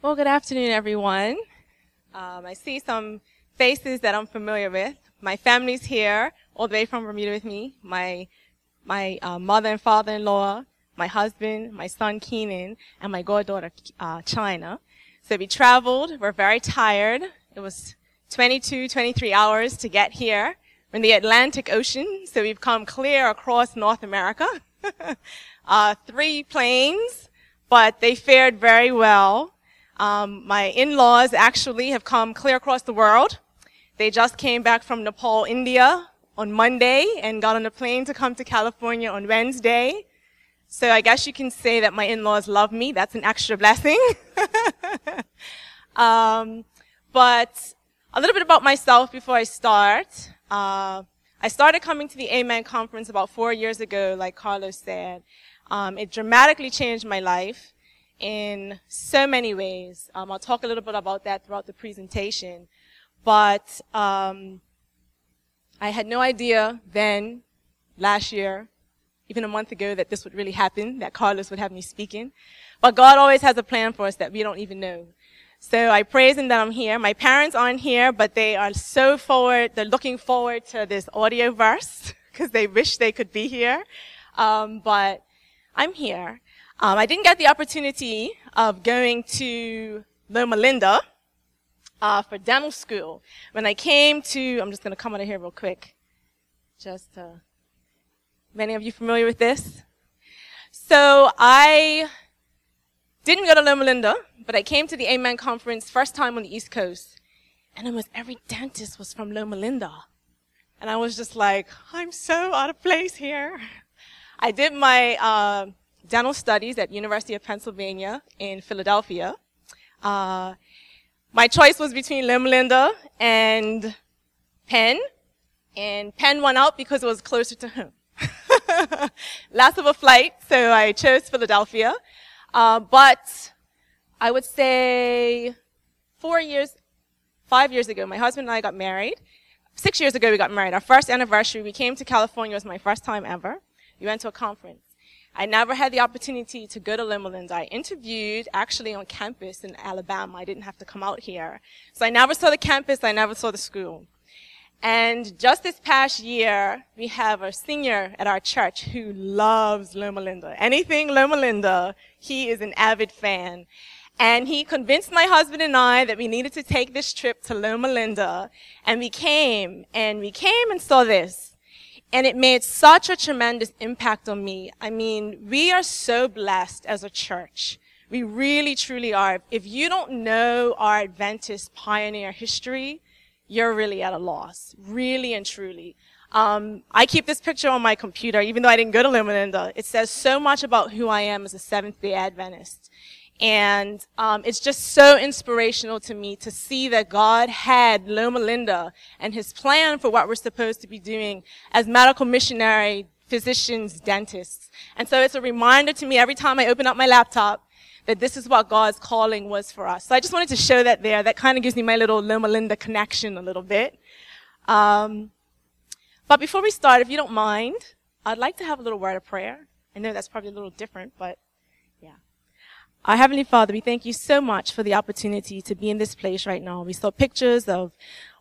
Well, good afternoon, everyone. Um, I see some faces that I'm familiar with. My family's here, all the way from Bermuda with me. My my uh, mother and father-in-law, my husband, my son Keenan, and my goddaughter uh, China. So we traveled. We're very tired. It was 22, 23 hours to get here. We're in the Atlantic Ocean, so we've come clear across North America. uh, three planes, but they fared very well. Um, my in-laws actually have come clear across the world. They just came back from Nepal, India on Monday and got on a plane to come to California on Wednesday. So I guess you can say that my in-laws love me. That's an extra blessing. um, but a little bit about myself before I start. Uh, I started coming to the Amen conference about four years ago, like Carlos said. Um, it dramatically changed my life in so many ways. Um, I'll talk a little bit about that throughout the presentation. But um, I had no idea then, last year, even a month ago, that this would really happen, that Carlos would have me speaking. But God always has a plan for us that we don't even know. So I praise Him that I'm here. My parents aren't here, but they are so forward. They're looking forward to this AudioVerse because they wish they could be here. Um, but I'm here. Um, I didn't get the opportunity of going to Loma Linda uh, for dental school. When I came to, I'm just going to come out of here real quick. Just, uh, many of you familiar with this? So I didn't go to Loma Linda, but I came to the Amen conference first time on the East Coast, and almost every dentist was from Loma Linda. And I was just like, I'm so out of place here. I did my uh, dental studies at University of Pennsylvania in Philadelphia. Uh, my choice was between Loma Linda and Penn, and Penn won out because it was closer to home. Last of a flight, so I chose Philadelphia. Uh, but I would say four years, five years ago, my husband and I got married. Six years ago, we got married. Our first anniversary, we came to California. It was my first time ever. We went to a conference. I never had the opportunity to go to Loma I interviewed actually on campus in Alabama. I didn't have to come out here. So I never saw the campus. I never saw the school. And just this past year, we have a senior at our church who loves Loma Linda. Anything Loma Linda, he is an avid fan. And he convinced my husband and I that we needed to take this trip to Loma Linda. And we came, and we came and saw this. And it made such a tremendous impact on me. I mean, we are so blessed as a church. We really, truly are. If you don't know our Adventist pioneer history, you're really at a loss. Really and truly. Um, I keep this picture on my computer, even though I didn't go to Loma Linda. It says so much about who I am as a Seventh day Adventist. And um, it's just so inspirational to me to see that God had Loma Linda and his plan for what we're supposed to be doing as medical missionary physicians, dentists. And so it's a reminder to me every time I open up my laptop that this is what God's calling was for us. So I just wanted to show that there. That kind of gives me my little Loma Linda connection a little bit. Um, but before we start, if you don't mind, I'd like to have a little word of prayer. I know that's probably a little different, but our Heavenly Father, we thank you so much for the opportunity to be in this place right now. We saw pictures of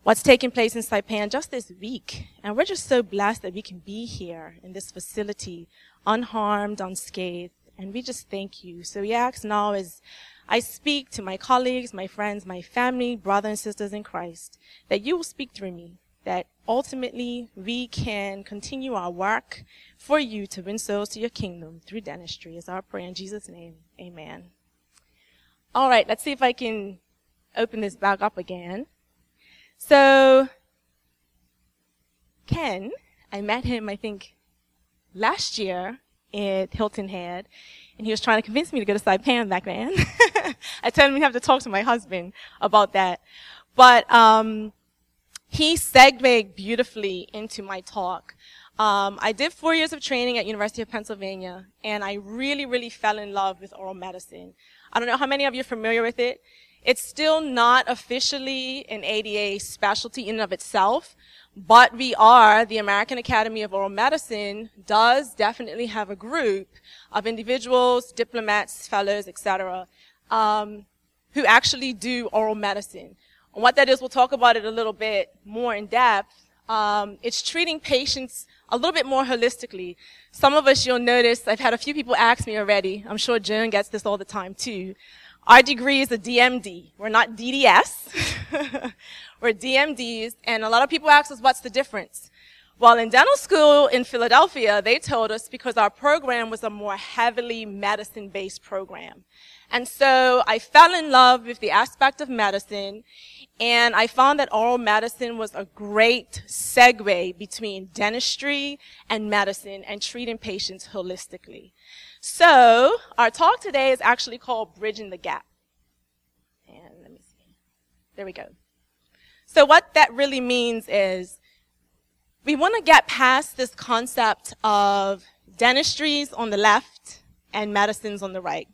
what's taking place in Saipan just this week. And we're just so blessed that we can be here in this facility, unharmed, unscathed. And we just thank you. So we ask now as I speak to my colleagues, my friends, my family, brothers and sisters in Christ, that you will speak through me, that ultimately we can continue our work for you to win souls to your kingdom through dentistry is our prayer in Jesus' name. Amen. All right, let's see if I can open this back up again. So, Ken, I met him, I think, last year at Hilton Head, and he was trying to convince me to go to Saipan back then. I told him we have to talk to my husband about that. But um, he segued beautifully into my talk. Um, I did four years of training at University of Pennsylvania, and I really, really fell in love with oral medicine. I don't know how many of you are familiar with it. It's still not officially an ADA specialty in and of itself, but we are, the American Academy of Oral Medicine does definitely have a group of individuals, diplomates, fellows, etc., um, who actually do oral medicine. And what that is, we'll talk about it a little bit more in depth. Um, it's treating patients a little bit more holistically. Some of us, you'll notice, I've had a few people ask me already. I'm sure Joan gets this all the time too. Our degree is a DMD. We're not DDS. We're DMDs, and a lot of people ask us, what's the difference? Well, in dental school in Philadelphia, they told us because our program was a more heavily medicine-based program. And so I fell in love with the aspect of medicine and I found that oral medicine was a great segue between dentistry and medicine and treating patients holistically. So our talk today is actually called Bridging the Gap. And let me see. There we go. So what that really means is we want to get past this concept of dentistries on the left and medicines on the right.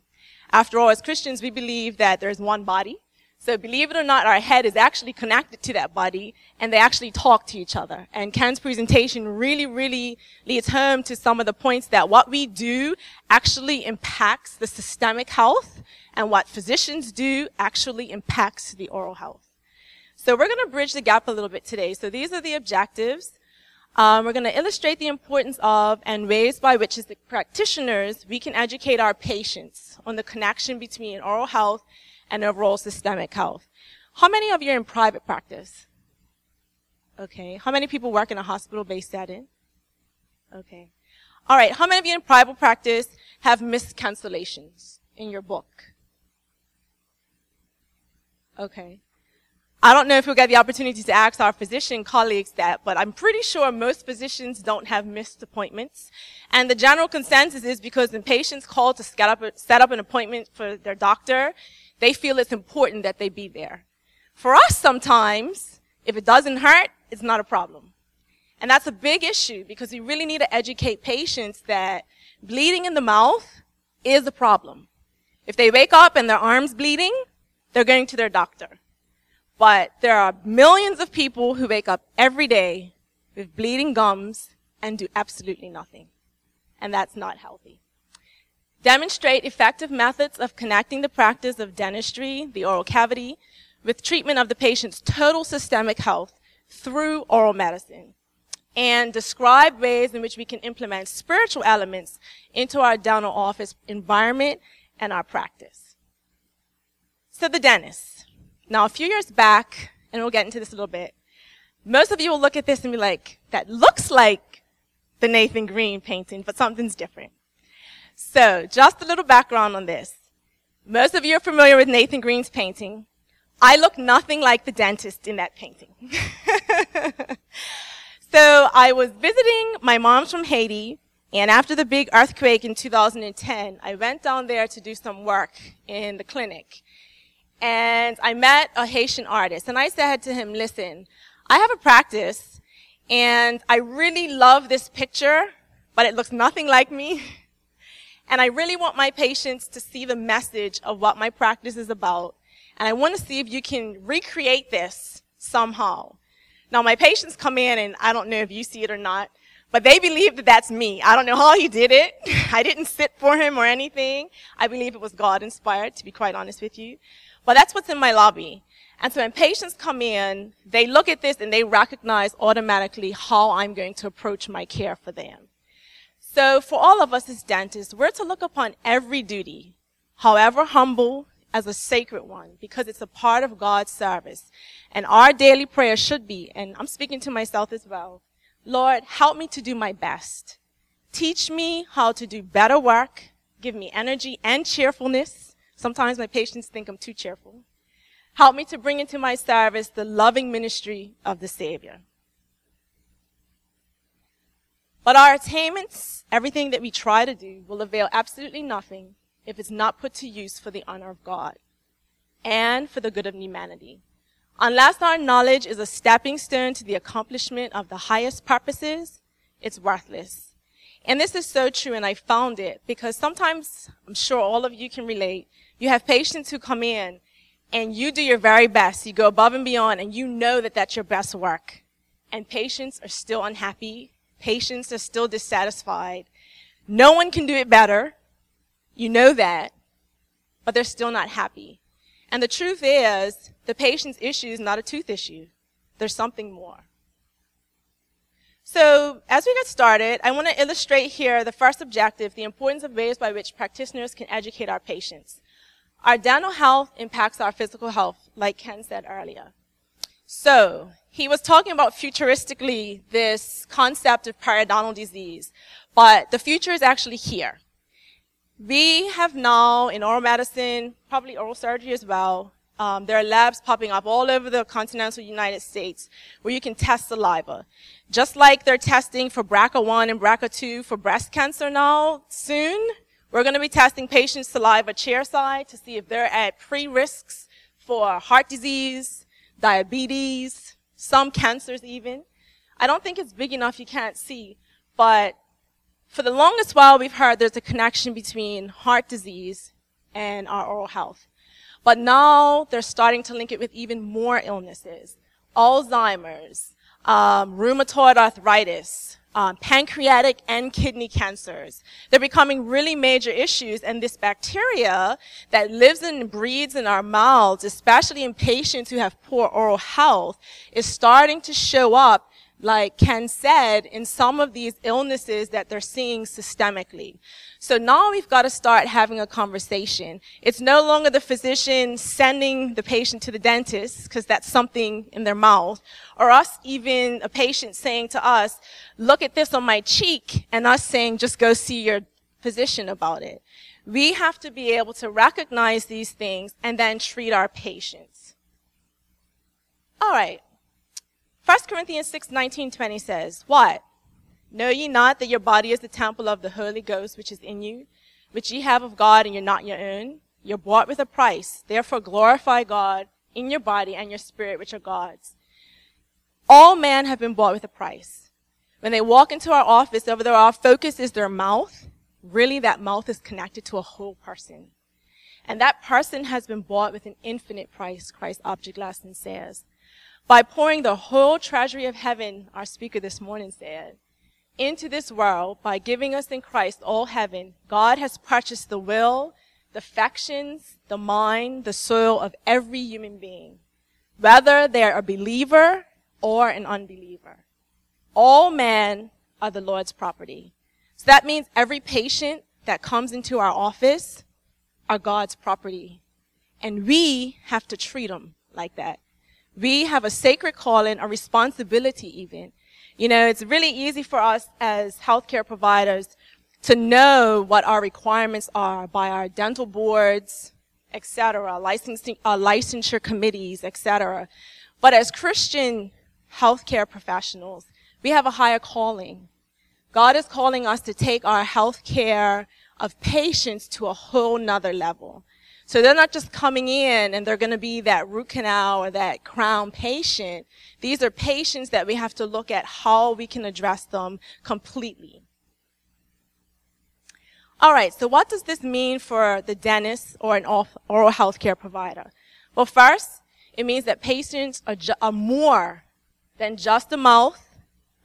After all, as Christians, we believe that there's one body so believe it or not, our head is actually connected to that body and they actually talk to each other. And Ken's presentation really, really leads home to some of the points that what we do actually impacts the systemic health and what physicians do actually impacts the oral health. So we're going to bridge the gap a little bit today. So these are the objectives. Um, we're going to illustrate the importance of and ways by which as the practitioners we can educate our patients on the connection between oral health and overall systemic health. How many of you are in private practice? Okay. How many people work in a hospital-based setting? Okay. All right. How many of you in private practice have missed cancellations in your book? Okay. I don't know if we'll get the opportunity to ask our physician colleagues that, but I'm pretty sure most physicians don't have missed appointments. And the general consensus is because when patients call to set up, set up an appointment for their doctor, they feel it's important that they be there. For us sometimes, if it doesn't hurt, it's not a problem. And that's a big issue because we really need to educate patients that bleeding in the mouth is a problem. If they wake up and their arm's bleeding, they're going to their doctor. But there are millions of people who wake up every day with bleeding gums and do absolutely nothing. And that's not healthy. Demonstrate effective methods of connecting the practice of dentistry, the oral cavity, with treatment of the patient's total systemic health through oral medicine. And describe ways in which we can implement spiritual elements into our dental office environment and our practice. So the dentist. Now, a few years back, and we'll get into this a little bit, most of you will look at this and be like, that looks like the Nathan Greene painting, but something's different. So, just a little background on this. Most of you are familiar with Nathan Greene's painting. I look nothing like the dentist in that painting. so, I was visiting my mom's from Haiti, and after the big earthquake in 2010, I went down there to do some work in the clinic. And I met a Haitian artist, and I said to him, listen, I have a practice, and I really love this picture, but it looks nothing like me. And I really want my patients to see the message of what my practice is about. And I want to see if you can recreate this somehow. Now my patients come in and I don't know if you see it or not, but they believe that that's me. I don't know how he did it. I didn't sit for him or anything. I believe it was God inspired, to be quite honest with you. But that's what's in my lobby. And so when patients come in, they look at this and they recognize automatically how I'm going to approach my care for them. So for all of us as dentists, we're to look upon every duty, however humble, as a sacred one because it's a part of God's service. And our daily prayer should be, and I'm speaking to myself as well, Lord, help me to do my best. Teach me how to do better work. Give me energy and cheerfulness. Sometimes my patients think I'm too cheerful. Help me to bring into my service the loving ministry of the Savior. But our attainments, everything that we try to do, will avail absolutely nothing if it's not put to use for the honor of God and for the good of humanity. Unless our knowledge is a stepping stone to the accomplishment of the highest purposes, it's worthless. And this is so true, and I found it because sometimes, I'm sure all of you can relate, you have patients who come in and you do your very best. You go above and beyond and you know that that's your best work. And patients are still unhappy Patients are still dissatisfied. No one can do it better. You know that. But they're still not happy. And the truth is, the patient's issue is not a tooth issue. There's something more. So, as we get started, I want to illustrate here the first objective, the importance of ways by which practitioners can educate our patients. Our dental health impacts our physical health, like Ken said earlier. So, he was talking about futuristically this concept of periodontal disease, but the future is actually here. We have now in oral medicine, probably oral surgery as well, um, there are labs popping up all over the continental United States where you can test saliva. Just like they're testing for BRCA1 and BRCA2 for breast cancer now, soon, we're going to be testing patients' saliva chairside to see if they're at pre-risks for heart disease, diabetes, some cancers even. I don't think it's big enough you can't see, but for the longest while we've heard there's a connection between heart disease and our oral health. But now they're starting to link it with even more illnesses. Alzheimer's, um, rheumatoid arthritis, um, pancreatic and kidney cancers. They're becoming really major issues, and this bacteria that lives and breeds in our mouths, especially in patients who have poor oral health, is starting to show up like Ken said, in some of these illnesses that they're seeing systemically. So now we've got to start having a conversation. It's no longer the physician sending the patient to the dentist because that's something in their mouth, or us even a patient saying to us, look at this on my cheek, and us saying, just go see your physician about it. We have to be able to recognize these things and then treat our patients. All right. 1 Corinthians 6, 19, 20 says, What? Know ye not that your body is the temple of the Holy Ghost which is in you, which ye have of God and you're not your own? You're bought with a price. Therefore glorify God in your body and your spirit which are God's. All men have been bought with a price. When they walk into our office, over there, our focus is their mouth. Really, that mouth is connected to a whole person. And that person has been bought with an infinite price, Christ Object Lesson says by pouring the whole treasury of heaven, our speaker this morning said, into this world by giving us in Christ all heaven, God has purchased the will, the affections, the mind, the soul of every human being, whether they're a believer or an unbeliever. All men are the Lord's property. So that means every patient that comes into our office are God's property. And we have to treat them like that. We have a sacred calling, a responsibility even. You know, it's really easy for us as healthcare providers to know what our requirements are by our dental boards, etc., licensing, uh, licensure committees, etc. But as Christian healthcare professionals, we have a higher calling. God is calling us to take our healthcare of patients to a whole nother level. So they're not just coming in and they're going to be that root canal or that crown patient. These are patients that we have to look at how we can address them completely. All right, so what does this mean for the dentist or an oral health care provider? Well, first, it means that patients are, ju- are more than just a mouth,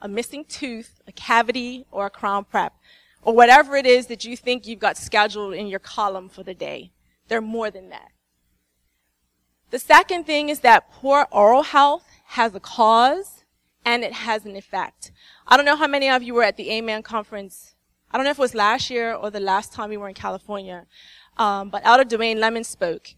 a missing tooth, a cavity, or a crown prep, or whatever it is that you think you've got scheduled in your column for the day. They're more than that. The second thing is that poor oral health has a cause and it has an effect. I don't know how many of you were at the Amen conference. I don't know if it was last year or the last time we were in California. Um, but Elder Dwayne Lemon spoke.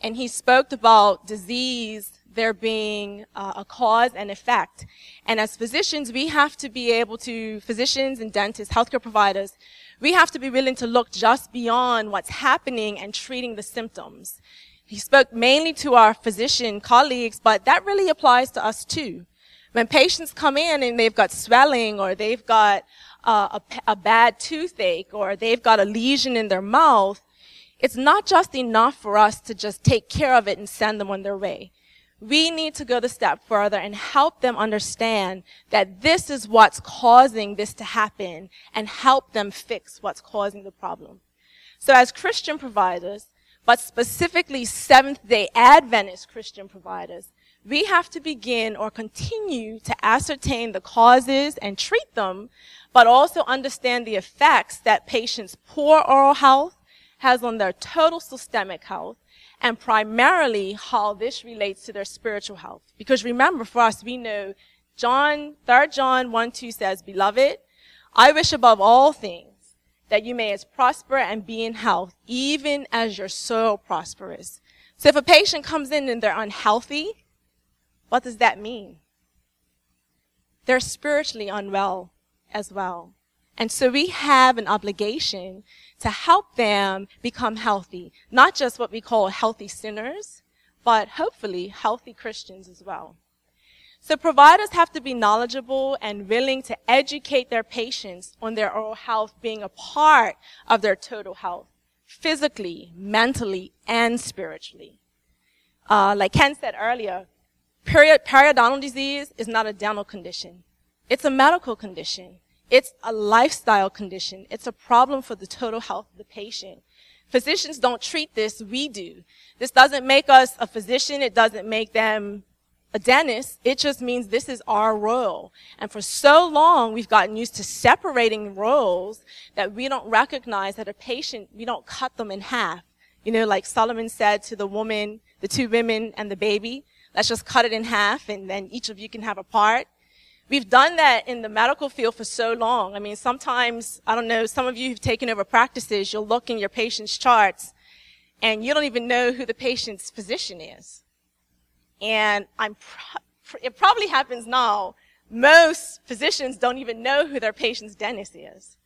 And he spoke about disease there being uh, a cause and effect. And as physicians, we have to be able to, physicians and dentists, healthcare providers, we have to be willing to look just beyond what's happening and treating the symptoms. He spoke mainly to our physician colleagues, but that really applies to us too. When patients come in and they've got swelling or they've got uh, a, a bad toothache or they've got a lesion in their mouth, it's not just enough for us to just take care of it and send them on their way we need to go the step further and help them understand that this is what's causing this to happen and help them fix what's causing the problem. So as Christian providers, but specifically Seventh day Adventist Christian providers, we have to begin or continue to ascertain the causes and treat them, but also understand the effects that patients' poor oral health has on their total systemic health and primarily how this relates to their spiritual health. Because remember, for us, we know John, 3 John 1 2 says, Beloved, I wish above all things that you may as prosper and be in health, even as your soul prospers. So if a patient comes in and they're unhealthy, what does that mean? They're spiritually unwell as well. And so we have an obligation to help them become healthy, not just what we call healthy sinners, but hopefully healthy Christians as well. So providers have to be knowledgeable and willing to educate their patients on their oral health being a part of their total health, physically, mentally, and spiritually. Uh, like Ken said earlier, period, periodontal disease is not a dental condition. It's a medical condition. It's a lifestyle condition. It's a problem for the total health of the patient. Physicians don't treat this, we do. This doesn't make us a physician. It doesn't make them a dentist. It just means this is our role. And for so long, we've gotten used to separating roles that we don't recognize that a patient, we don't cut them in half. You know, like Solomon said to the woman, the two women and the baby, let's just cut it in half and then each of you can have a part. We've done that in the medical field for so long. I mean, sometimes, I don't know, some of you who've taken over practices, you'll look in your patient's charts and you don't even know who the patient's physician is. And I'm, pro- it probably happens now. Most physicians don't even know who their patient's dentist is.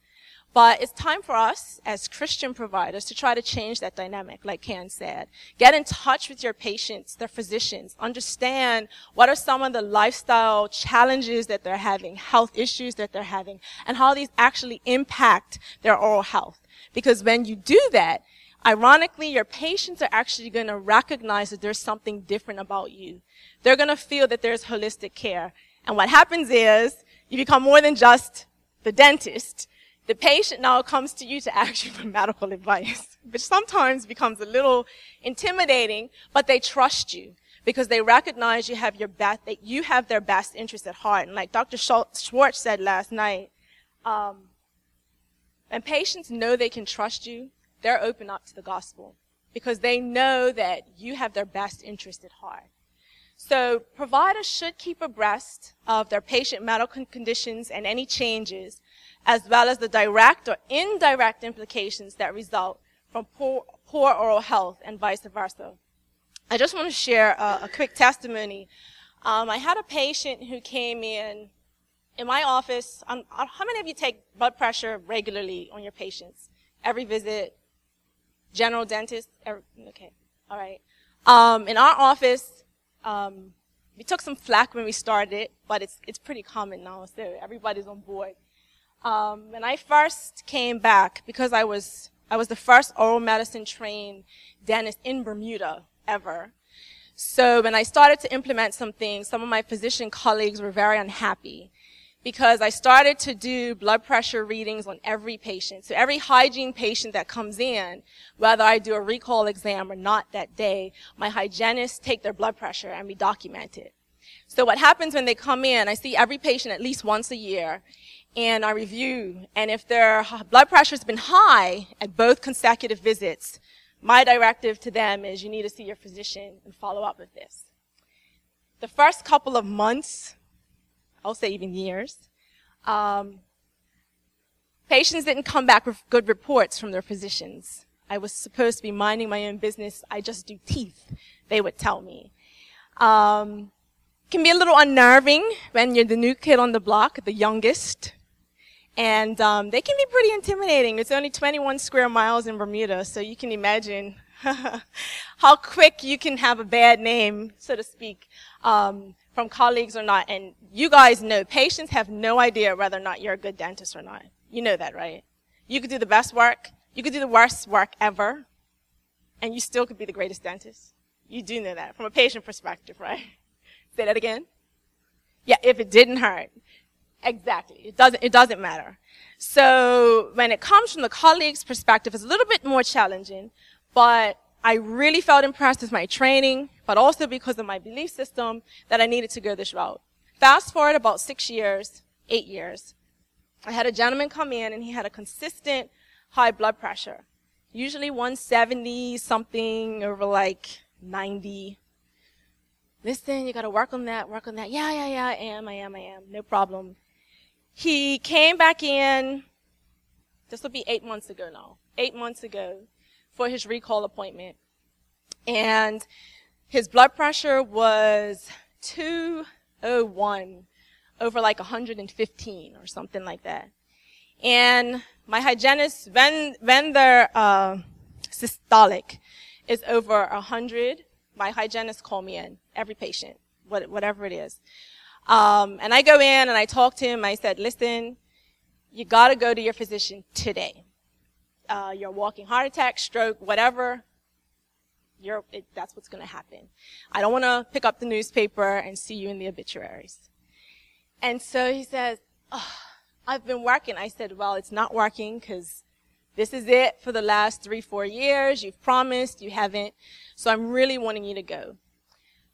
But it's time for us as Christian providers to try to change that dynamic, like Ken said. Get in touch with your patients, their physicians. Understand what are some of the lifestyle challenges that they're having, health issues that they're having, and how these actually impact their oral health. Because when you do that, ironically, your patients are actually going to recognize that there's something different about you. They're going to feel that there's holistic care. And what happens is you become more than just the dentist the patient now comes to you to ask you for medical advice, which sometimes becomes a little intimidating, but they trust you because they recognize you have your best, that you have their best interest at heart. And like Dr. Schwartz said last night, um, patients know they can trust you, they're open up to the gospel because they know that you have their best interest at heart. So providers should keep abreast of their patient medical conditions and any changes as well as the direct or indirect implications that result from poor, poor oral health and vice versa. I just want to share a, a quick testimony. Um, I had a patient who came in in my office. Um, uh, how many of you take blood pressure regularly on your patients? Every visit, general dentist. Every, okay, all right. Um, in our office, um, we took some flack when we started, but it's it's pretty common now, so everybody's on board. Um, when I first came back, because I was I was the first oral medicine trained dentist in Bermuda ever. So when I started to implement some things, some of my physician colleagues were very unhappy because I started to do blood pressure readings on every patient. So every hygiene patient that comes in, whether I do a recall exam or not that day, my hygienists take their blood pressure and we document it. So what happens when they come in, I see every patient at least once a year, and I review. And if their blood pressure has been high at both consecutive visits, my directive to them is you need to see your physician and follow up with this. The first couple of months, I'll say even years, um, patients didn't come back with good reports from their physicians. I was supposed to be minding my own business. I just do teeth, they would tell me. Um, can be a little unnerving when you're the new kid on the block, the youngest. And um, they can be pretty intimidating. It's only 21 square miles in Bermuda, so you can imagine how quick you can have a bad name, so to speak, um, from colleagues or not. And you guys know patients have no idea whether or not you're a good dentist or not. You know that, right? You could do the best work, you could do the worst work ever, and you still could be the greatest dentist. You do know that from a patient perspective, right? Say that again. Yeah, if it didn't hurt. Exactly. It doesn't, it doesn't matter. So when it comes from the colleague's perspective, it's a little bit more challenging, but I really felt impressed with my training, but also because of my belief system that I needed to go this route. Fast forward about six years, eight years. I had a gentleman come in and he had a consistent high blood pressure. usually 170 something over like 90. Listen, you gotta work on that, work on that. Yeah, yeah, yeah, I am, I am, I am. No problem. He came back in, this will be eight months ago now, eight months ago for his recall appointment. And his blood pressure was 201 over like 115 or something like that. And my hygienist, when, when their uh, systolic is over 100, my hygienist call me in, every patient, whatever it is. Um, and I go in and I talk to him. I said, listen, you got to go to your physician today. Uh, you're walking heart attack, stroke, whatever. You're, it, that's what's going to happen. I don't want to pick up the newspaper and see you in the obituaries. And so he says, oh, I've been working. I said, well, it's not working because this is it for the last three, four years. You've promised, you haven't. So I'm really wanting you to go.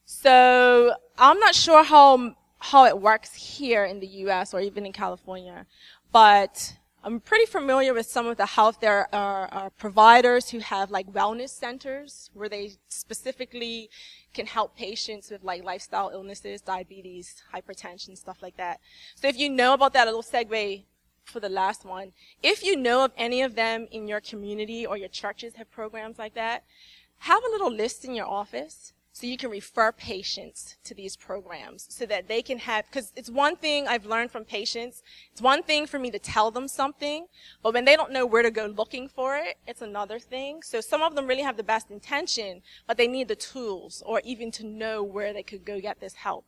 So I'm not sure how, how it works here in the U.S. or even in California, but I'm pretty familiar with some of the health. There are, are, uh, uh, providers who have like wellness centers where they specifically can help patients with like lifestyle illnesses, diabetes, hypertension, stuff like that. So if you know about that, a little segue for the last one. If you know of any of them in your community or your churches have programs like that, have a little list in your office so you can refer patients to these programs so that they can have, because it's one thing I've learned from patients, it's one thing for me to tell them something, but when they don't know where to go looking for it, it's another thing. So some of them really have the best intention, but they need the tools or even to know where they could go get this help.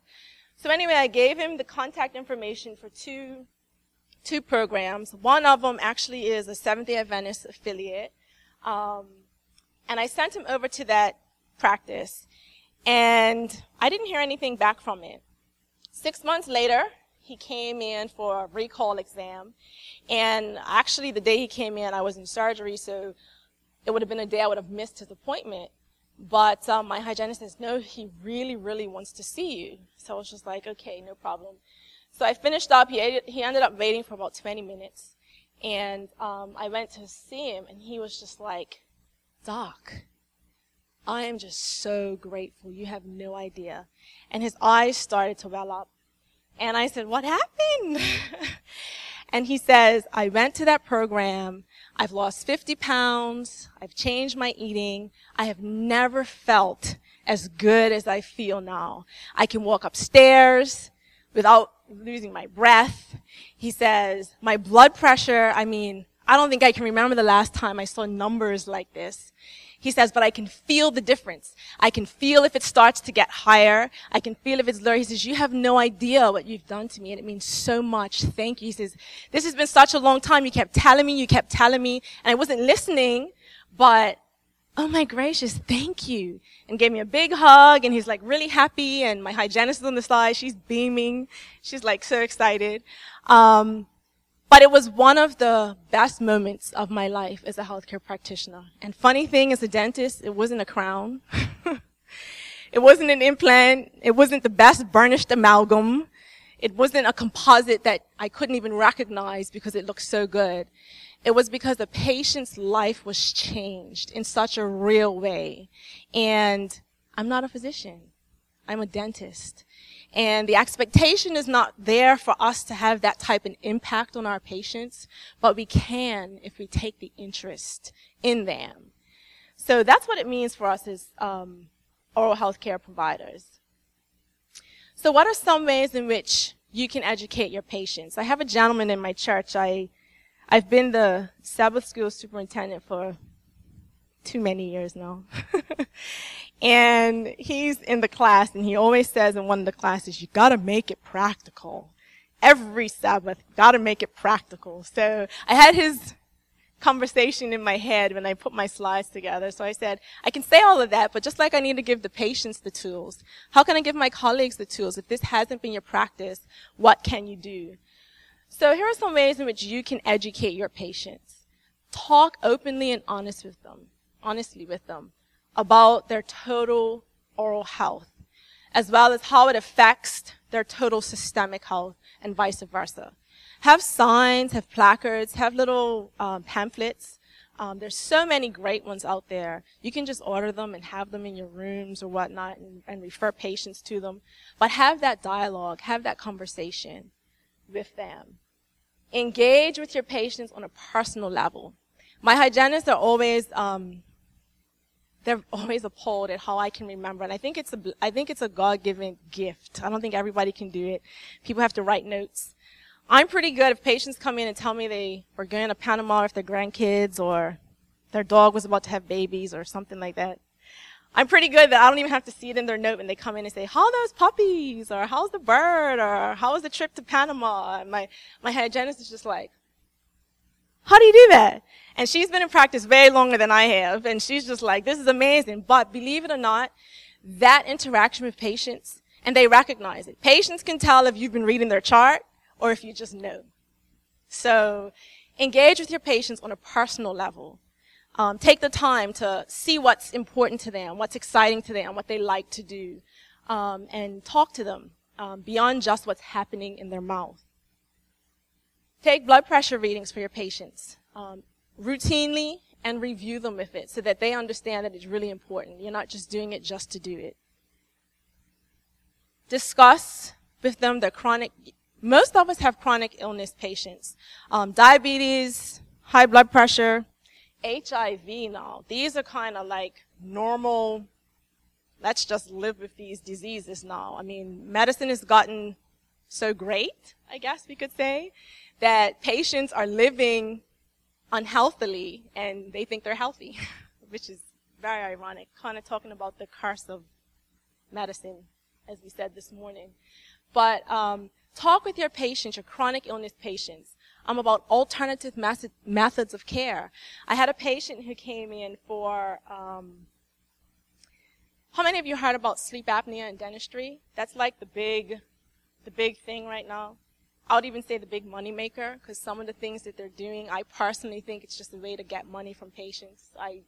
So anyway, I gave him the contact information for two, two programs. One of them actually is a Seventh-day Adventist affiliate. Um, and I sent him over to that practice. And I didn't hear anything back from it. Six months later, he came in for a recall exam. And actually, the day he came in, I was in surgery, so it would have been a day I would have missed his appointment. But um, my hygienist says, no, he really, really wants to see you. So I was just like, okay, no problem. So I finished up. He, he ended up waiting for about 20 minutes. And um, I went to see him, and he was just like, Doc, I am just so grateful. You have no idea. And his eyes started to well up. And I said, what happened? and he says, I went to that program. I've lost 50 pounds. I've changed my eating. I have never felt as good as I feel now. I can walk upstairs without losing my breath. He says, my blood pressure, I mean, I don't think I can remember the last time I saw numbers like this. He says, but I can feel the difference. I can feel if it starts to get higher. I can feel if it's lower. He says, you have no idea what you've done to me and it means so much. Thank you. He says, this has been such a long time. You kept telling me, you kept telling me and I wasn't listening, but oh my gracious, thank you. And gave me a big hug and he's like really happy and my hygienist is on the side. She's beaming. She's like so excited. Um, but it was one of the best moments of my life as a healthcare practitioner. And funny thing, as a dentist, it wasn't a crown. it wasn't an implant. It wasn't the best burnished amalgam. It wasn't a composite that I couldn't even recognize because it looked so good. It was because the patient's life was changed in such a real way. And I'm not a physician. I'm a dentist. And the expectation is not there for us to have that type of impact on our patients, but we can if we take the interest in them. So that's what it means for us as um, oral health care providers. So what are some ways in which you can educate your patients? I have a gentleman in my church. I, I've been the Sabbath school superintendent for too many years now. And he's in the class and he always says in one of the classes, you gotta make it practical. Every Sabbath, gotta make it practical. So I had his conversation in my head when I put my slides together. So I said, I can say all of that, but just like I need to give the patients the tools, how can I give my colleagues the tools? If this hasn't been your practice, what can you do? So here are some ways in which you can educate your patients. Talk openly and honest with them, honestly with them about their total oral health, as well as how it affects their total systemic health and vice versa. Have signs, have placards, have little um, pamphlets Um, there's so many great ones out there. You can just order them and have them in your rooms or whatnot and, and refer patients to them. But have that dialogue, have that conversation with them. Engage with your patients on a personal level. My hygienists are always, um, they're always appalled at how I can remember. And I think it's a, I think it's a God-given gift. I don't think everybody can do it. People have to write notes. I'm pretty good if patients come in and tell me they were going to Panama with their grandkids or their dog was about to have babies or something like that. I'm pretty good that I don't even have to see it in their note when they come in and say, how are those puppies? Or how's the bird? Or how was the trip to Panama? And my, my hygienist is just like, how do you do that? And she's been in practice way longer than I have. And she's just like, this is amazing. But believe it or not, that interaction with patients, and they recognize it. Patients can tell if you've been reading their chart or if you just know. So engage with your patients on a personal level. Um, take the time to see what's important to them, what's exciting to them, what they like to do, um, and talk to them um, beyond just what's happening in their mouth. Take blood pressure readings for your patients um, routinely and review them with it so that they understand that it's really important. You're not just doing it just to do it. Discuss with them their chronic most of us have chronic illness patients. Um, diabetes, high blood pressure, HIV now. These are kind of like normal, let's just live with these diseases now. I mean, medicine has gotten so great, I guess we could say, that patients are living unhealthily and they think they're healthy, which is very ironic. Kind of talking about the curse of medicine, as we said this morning. But um, Talk with your patients, your chronic illness patients, I'm um, about alternative methods of care. I had a patient who came in for, um, how many of you heard about sleep apnea and dentistry? That's like the big, the big thing right now. I would even say the big money maker because some of the things that they're doing, I personally think it's just a way to get money from patients. I,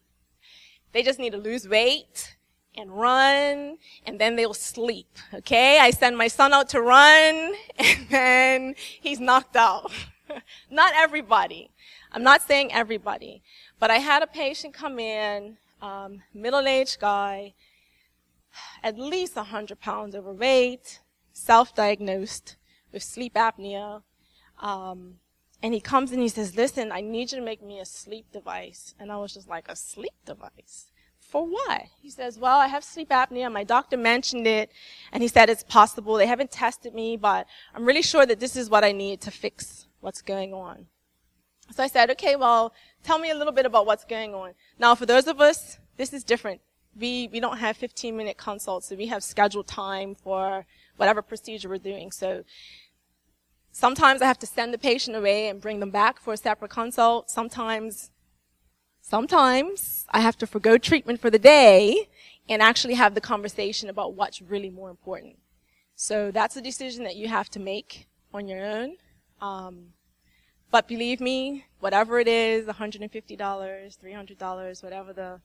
they just need to lose weight and run, and then they'll sleep. Okay? I send my son out to run, and then he's knocked out. not everybody. I'm not saying everybody. But I had a patient come in, um, middle-aged guy, at least 100 pounds overweight, self-diagnosed with sleep apnea. Um, and he comes and he says, listen, I need you to make me a sleep device. And I was just like, a sleep device? for what? He says, well, I have sleep apnea. My doctor mentioned it and he said it's possible. They haven't tested me, but I'm really sure that this is what I need to fix what's going on. So I said, okay, well, tell me a little bit about what's going on. Now, for those of us, this is different. We, we don't have 15 minute consults, so we have scheduled time for whatever procedure we're doing. So sometimes I have to send the patient away and bring them back for a separate consult. Sometimes Sometimes I have to forego treatment for the day and actually have the conversation about what's really more important. So that's a decision that you have to make on your own. Um, but believe me, whatever it is, $150, $300, whatever the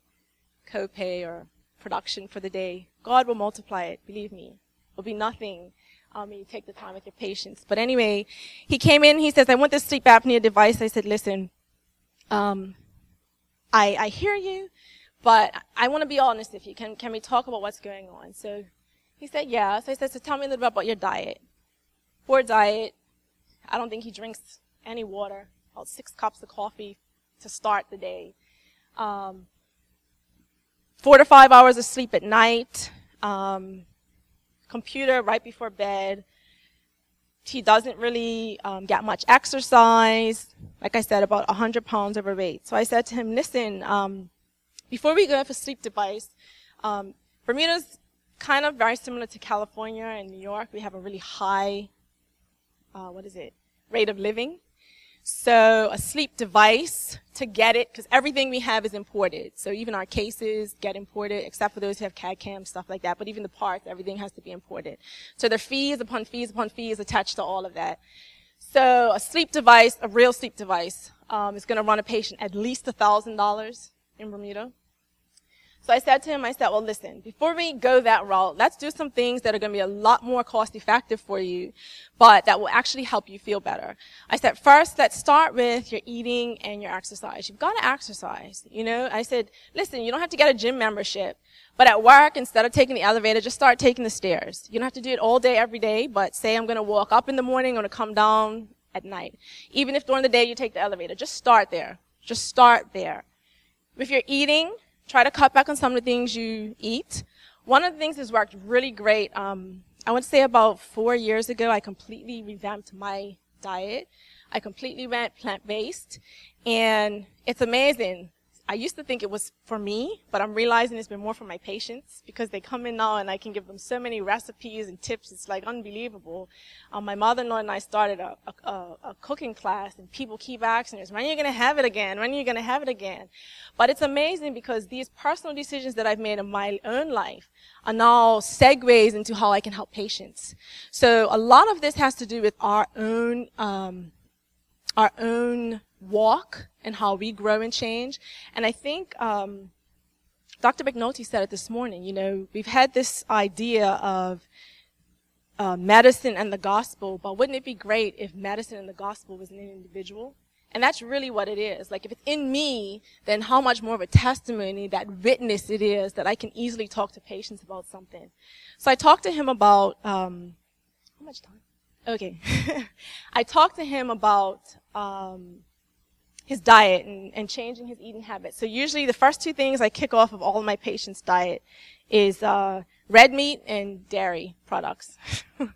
copay or production for the day, God will multiply it. Believe me. It'll be nothing um, you take the time with your patients. But anyway, he came in, he says, I want this sleep apnea device. I said, listen, um, I, I hear you, but I want to be honest with you. Can, can we talk about what's going on? So he said, yeah. So I said, so tell me a little bit about your diet. Poor diet. I don't think he drinks any water. About six cups of coffee to start the day. Um, four to five hours of sleep at night. Um, computer right before bed. He doesn't really um, get much exercise like I said, about 100 pounds overweight. So I said to him, listen, um, before we go for sleep device, um, Bermuda's kind of very similar to California and New York. We have a really high, uh, what is it, rate of living. So a sleep device to get it, because everything we have is imported. So even our cases get imported, except for those who have CAD CAM, stuff like that. But even the parts, everything has to be imported. So there are fees upon fees upon fees attached to all of that. So a sleep device, a real sleep device, um, is going to run a patient at least $1,000 in Bermuda. So I said to him, I said, well, listen, before we go that route, let's do some things that are going to be a lot more cost effective for you, but that will actually help you feel better. I said, first, let's start with your eating and your exercise. You've got to exercise. You know, I said, listen, you don't have to get a gym membership, but at work, instead of taking the elevator, just start taking the stairs. You don't have to do it all day, every day, but say I'm going to walk up in the morning, I'm going to come down at night. Even if during the day you take the elevator, just start there. Just start there. If you're eating, try to cut back on some of the things you eat. One of the things that's worked really great, um, I would say about four years ago, I completely revamped my diet. I completely went plant-based, and it's amazing. I used to think it was for me, but I'm realizing it's been more for my patients because they come in now and I can give them so many recipes and tips. It's like unbelievable. Um, my mother-in-law and I started a, a, a, cooking class and people keep asking us, when are you going to have it again? When are you going to have it again? But it's amazing because these personal decisions that I've made in my own life are now segues into how I can help patients. So a lot of this has to do with our own, um, our own walk and how we grow and change. And I think um, Dr. McNulty said it this morning. You know, we've had this idea of uh, medicine and the gospel, but wouldn't it be great if medicine and the gospel was in an individual? And that's really what it is. Like if it's in me, then how much more of a testimony, that witness it is that I can easily talk to patients about something. So I talked to him about um, how much time? Okay. I talked to him about um, his diet and, and changing his eating habits. So usually the first two things I kick off of all of my patients' diet is uh, red meat and dairy products.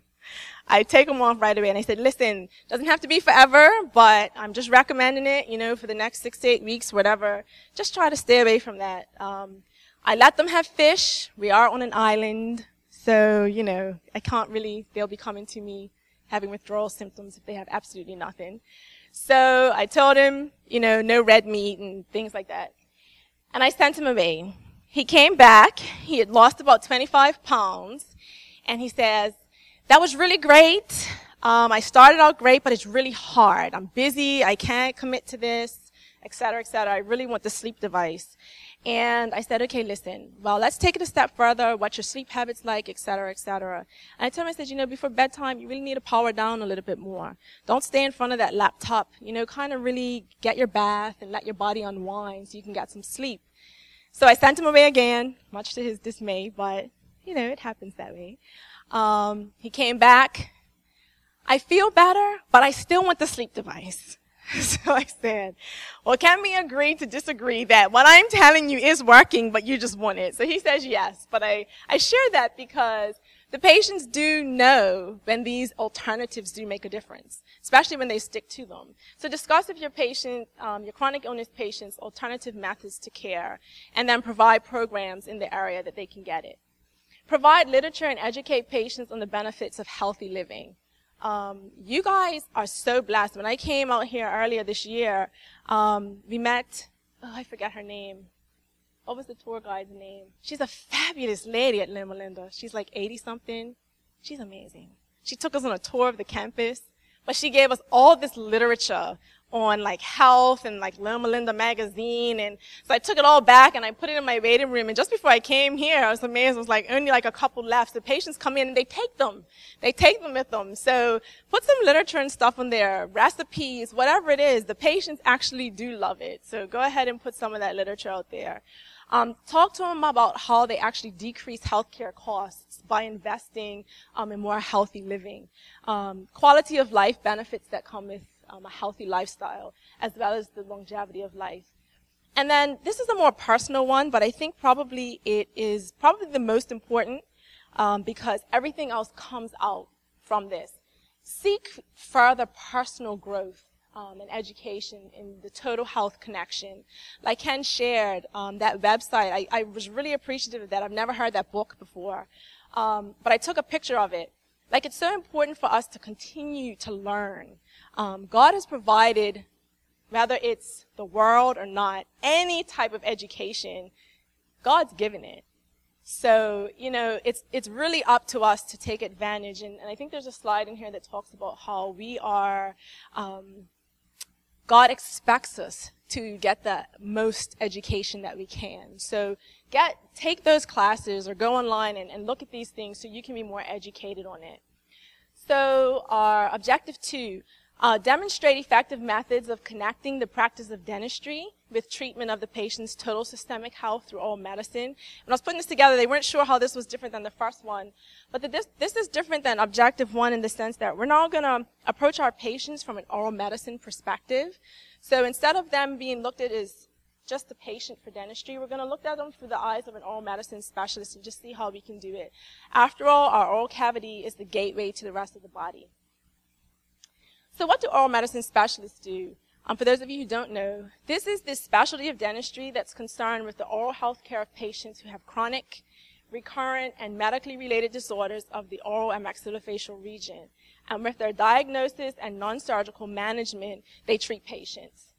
I take them off right away and I said, listen, doesn't have to be forever, but I'm just recommending it, you know, for the next six to eight weeks, whatever. Just try to stay away from that. Um, I let them have fish. We are on an island. So, you know, I can't really, they'll be coming to me having withdrawal symptoms if they have absolutely nothing. So I told him, you know, no red meat and things like that. And I sent him away. He came back. He had lost about 25 pounds. And he says, that was really great. Um, I started out great, but it's really hard. I'm busy. I can't commit to this, et cetera, et cetera. I really want the sleep device. And I said, okay, listen, well, let's take it a step further. What your sleep habits like, et cetera, et cetera. And I told him, I said, you know, before bedtime, you really need to power down a little bit more. Don't stay in front of that laptop. You know, kind of really get your bath and let your body unwind so you can get some sleep. So I sent him away again, much to his dismay, but, you know, it happens that way. Um, he came back. I feel better, but I still want the sleep device. So I said, well, can we agree to disagree that what I'm telling you is working, but you just want it? So he says yes, but I, I share that because the patients do know when these alternatives do make a difference, especially when they stick to them. So discuss with your patient, um, your chronic illness patients, alternative methods to care, and then provide programs in the area that they can get it. Provide literature and educate patients on the benefits of healthy living. Um, you guys are so blessed. When I came out here earlier this year, um, we met, oh, I forget her name. What was the tour guide's name? She's a fabulous lady at Loma Linda. She's like 80 something. She's amazing. She took us on a tour of the campus, but she gave us all this literature on like health and like Loma Linda magazine. And so I took it all back and I put it in my waiting room. And just before I came here, I was amazed. It was like only like a couple left. The patients come in and they take them. They take them with them. So put some literature and stuff on there, recipes, whatever it is. The patients actually do love it. So go ahead and put some of that literature out there. Um, talk to them about how they actually decrease healthcare costs by investing um, in more healthy living. Um, quality of life benefits that come with um, a healthy lifestyle, as well as the longevity of life. And then this is a more personal one, but I think probably it is probably the most important um, because everything else comes out from this. Seek further personal growth um, and education in the total health connection. Like Ken shared, um, that website, I, I, was really appreciative of that. I've never heard that book before. Um, but I took a picture of it. Like it's so important for us to continue to learn um, God has provided, whether it's the world or not, any type of education, God's given it. So, you know, it's, it's really up to us to take advantage. And, and I think there's a slide in here that talks about how we are, um, God expects us to get the most education that we can. So get, take those classes or go online and, and look at these things so you can be more educated on it. So our objective two, uh, demonstrate effective methods of connecting the practice of dentistry with treatment of the patient's total systemic health through oral medicine. When I was putting this together, they weren't sure how this was different than the first one. But the, this, this is different than objective one in the sense that we're now going to approach our patients from an oral medicine perspective. So instead of them being looked at as just the patient for dentistry, we're going to look at them through the eyes of an oral medicine specialist and just see how we can do it. After all, our oral cavity is the gateway to the rest of the body. So what do oral medicine specialists do? Um, for those of you who don't know, this is the specialty of dentistry that's concerned with the oral health care of patients who have chronic, recurrent, and medically related disorders of the oral and maxillofacial region and with their diagnosis and non-surgical management, they treat patients.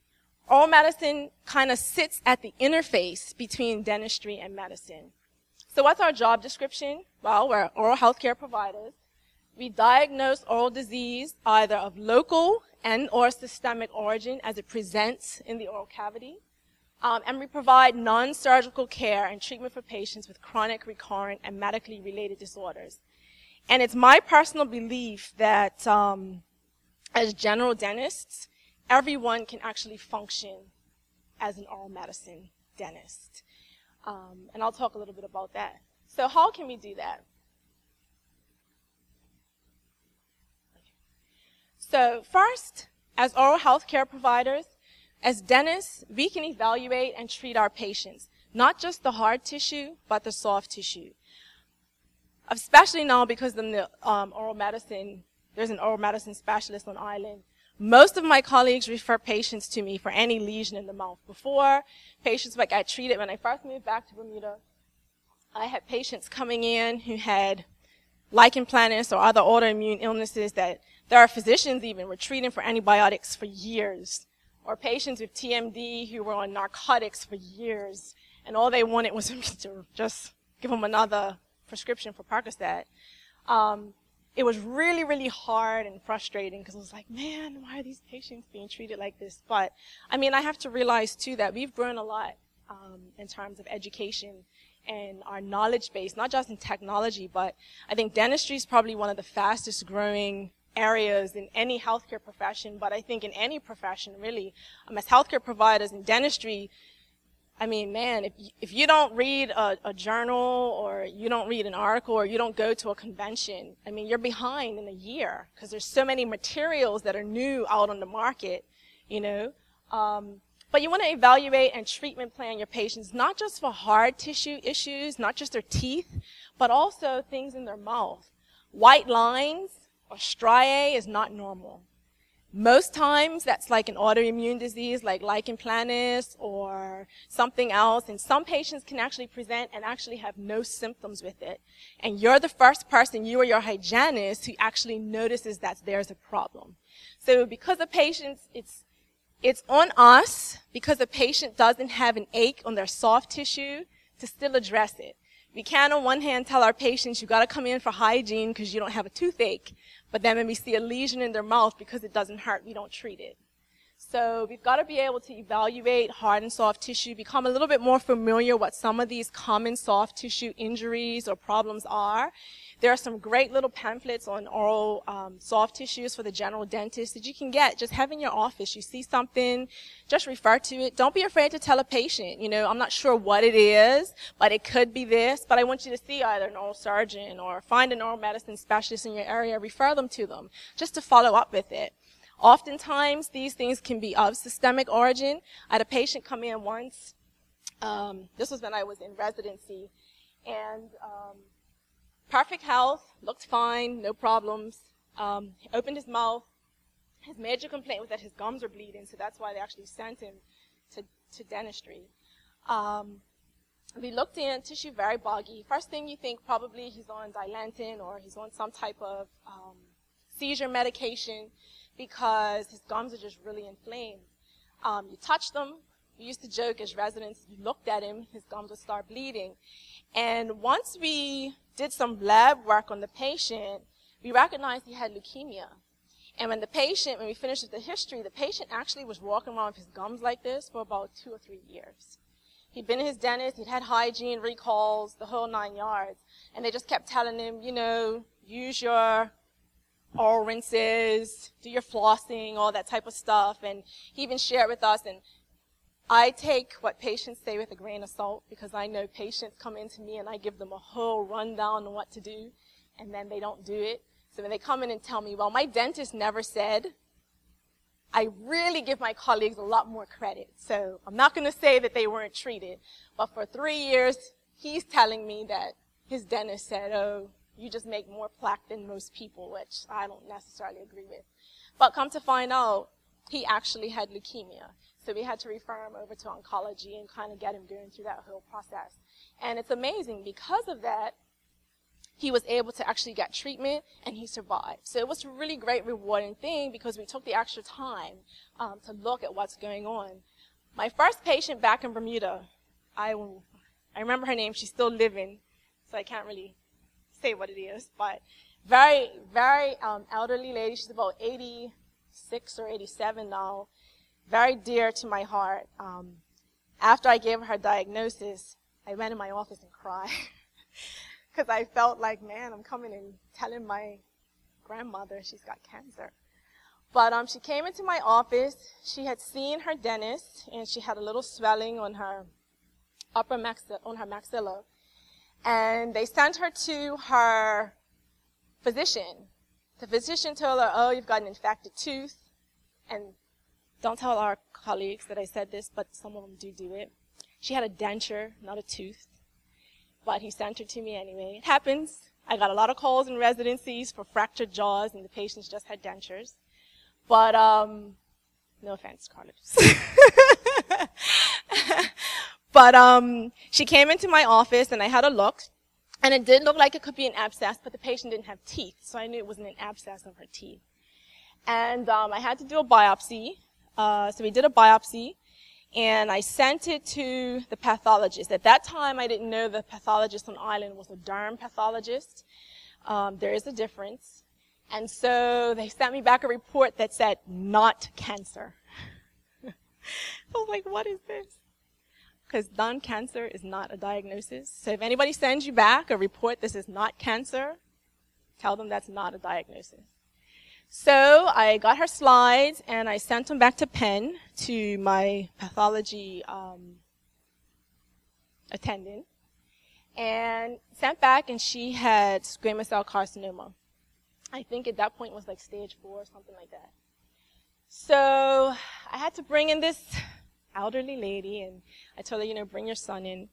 Oral medicine kind of sits at the interface between dentistry and medicine. So what's our job description? Well, we're oral healthcare providers. We diagnose oral disease either of local and or systemic origin as it presents in the oral cavity. Um, and we provide non-surgical care and treatment for patients with chronic, recurrent, and medically related disorders. And it's my personal belief that um, as general dentists, everyone can actually function as an oral medicine dentist. Um, and I'll talk a little bit about that. So how can we do that? So first, as oral health care providers, as dentists, we can evaluate and treat our patients, not just the hard tissue, but the soft tissue especially now because the um, oral medicine, there's an oral medicine specialist on island. Most of my colleagues refer patients to me for any lesion in the mouth. Before, patients like I treated when I first moved back to Bermuda, I had patients coming in who had lichen planus or other autoimmune illnesses that there are physicians even were treating for antibiotics for years. Or patients with TMD who were on narcotics for years. And all they wanted was to just give them another prescription for Percocet, um, it was really, really hard and frustrating because I was like, man, why are these patients being treated like this? But I mean, I have to realize too that we've grown a lot um, in terms of education and our knowledge base, not just in technology, but I think dentistry is probably one of the fastest growing areas in any healthcare profession, but I think in any profession really. Um, as healthcare providers in dentistry, I mean, man, if you, if you don't read a, a, journal or you don't read an article or you don't go to a convention, I mean, you're behind in a year because there's so many materials that are new out on the market, you know. Um, but you want to evaluate and treatment plan your patients not just for hard tissue issues, not just their teeth, but also things in their mouth. White lines or striae is not normal. Most times that's like an autoimmune disease like lichen planus or something else. And some patients can actually present and actually have no symptoms with it. And you're the first person, you or your hygienist, who actually notices that there's a problem. So because the patients, it's, it's on us because the patient doesn't have an ache on their soft tissue to still address it. We can't on one hand tell our patients you gotta come in for hygiene because you don't have a toothache. But then when we see a lesion in their mouth because it doesn't hurt, we don't treat it. So we've got to be able to evaluate hard and soft tissue, become a little bit more familiar what some of these common soft tissue injuries or problems are. There are some great little pamphlets on oral um, soft tissues for the general dentist that you can get. Just have in your office. You see something, just refer to it. Don't be afraid to tell a patient. You know, I'm not sure what it is, but it could be this. But I want you to see either an oral surgeon or find an oral medicine specialist in your area. Refer them to them just to follow up with it. Oftentimes, these things can be of systemic origin. I had a patient come in once. Um, this was when I was in residency, and um, perfect health, looked fine, no problems. Um, he opened his mouth. His major complaint was that his gums were bleeding, so that's why they actually sent him to, to dentistry. Um, we looked in, tissue very boggy. First thing you think probably he's on Dilantin or he's on some type of um, seizure medication because his gums are just really inflamed. Um, you touch them. We used to joke as residents, you looked at him, his gums would start bleeding. And once we did some lab work on the patient, we recognized he had leukemia. And when the patient, when we finished with the history, the patient actually was walking around with his gums like this for about two or three years. He'd been to his dentist, he'd had hygiene recalls, the whole nine yards. And they just kept telling him, you know, use your oral rinses, do your flossing, all that type of stuff. And he even shared with us. And I take what patients say with a grain of salt because I know patients come into me and I give them a whole rundown on what to do, and then they don't do it. So when they come in and tell me, well, my dentist never said, I really give my colleagues a lot more credit. So I'm not going to say that they weren't treated, but for three years, he's telling me that his dentist said, oh, you just make more plaque than most people, which I don't necessarily agree with. But come to find out, he actually had leukemia. So we had to refer him over to oncology and kind of get him going through that whole process. And it's amazing because of that, he was able to actually get treatment and he survived. So it was a really great, rewarding thing because we took the extra time um, to look at what's going on. My first patient back in Bermuda, I, I remember her name, she's still living, so I can't really say what it is, but very, very um, elderly lady. She's about 86 or 87 now. Very dear to my heart. Um, after I gave her diagnosis, I went in my office and cried. because I felt like, man, I'm coming and telling my grandmother she's got cancer. But um, she came into my office. She had seen her dentist, and she had a little swelling on her upper maxilla, on her maxilla. And they sent her to her physician. The physician told her, "Oh, you've got an infected tooth." And don't tell our colleagues that I said this, but some of them do do it. She had a denture, not a tooth but he sent her to me anyway. It happens. I got a lot of calls in residencies for fractured jaws, and the patients just had dentures. But um, no offense, Carlos. but um, she came into my office, and I had a look, and it did look like it could be an abscess, but the patient didn't have teeth, so I knew it wasn't an abscess of her teeth. And um, I had to do a biopsy. Uh, so we did a biopsy and I sent it to the pathologist. At that time, I didn't know the pathologist on island was a derm pathologist. Um, there is a difference. And so they sent me back a report that said, not cancer. I was like, what is this? Because non-cancer is not a diagnosis. So if anybody sends you back a report this is not cancer, tell them that's not a diagnosis. So I got her slides and I sent them back to Penn to my pathology um, attendant and sent back and she had squamous cell carcinoma. I think at that point was like stage four or something like that. So I had to bring in this elderly lady and I told her, you know, bring your son in.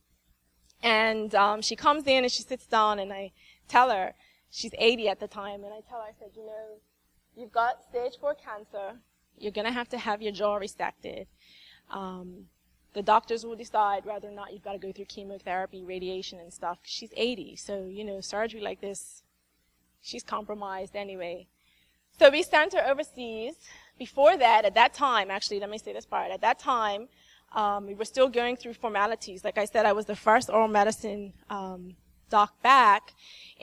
And um, she comes in and she sits down and I tell her, she's 80 at the time, and I tell her, I said, you know, You've got stage four cancer. You're going to have to have your jaw resected. Um, the doctors will decide whether or not you've got to go through chemotherapy, radiation, and stuff. She's 80, so, you know, surgery like this, she's compromised anyway. So we sent her overseas. Before that, at that time, actually, let me say this part. At that time, um, we were still going through formalities. Like I said, I was the first oral medicine um, doc back,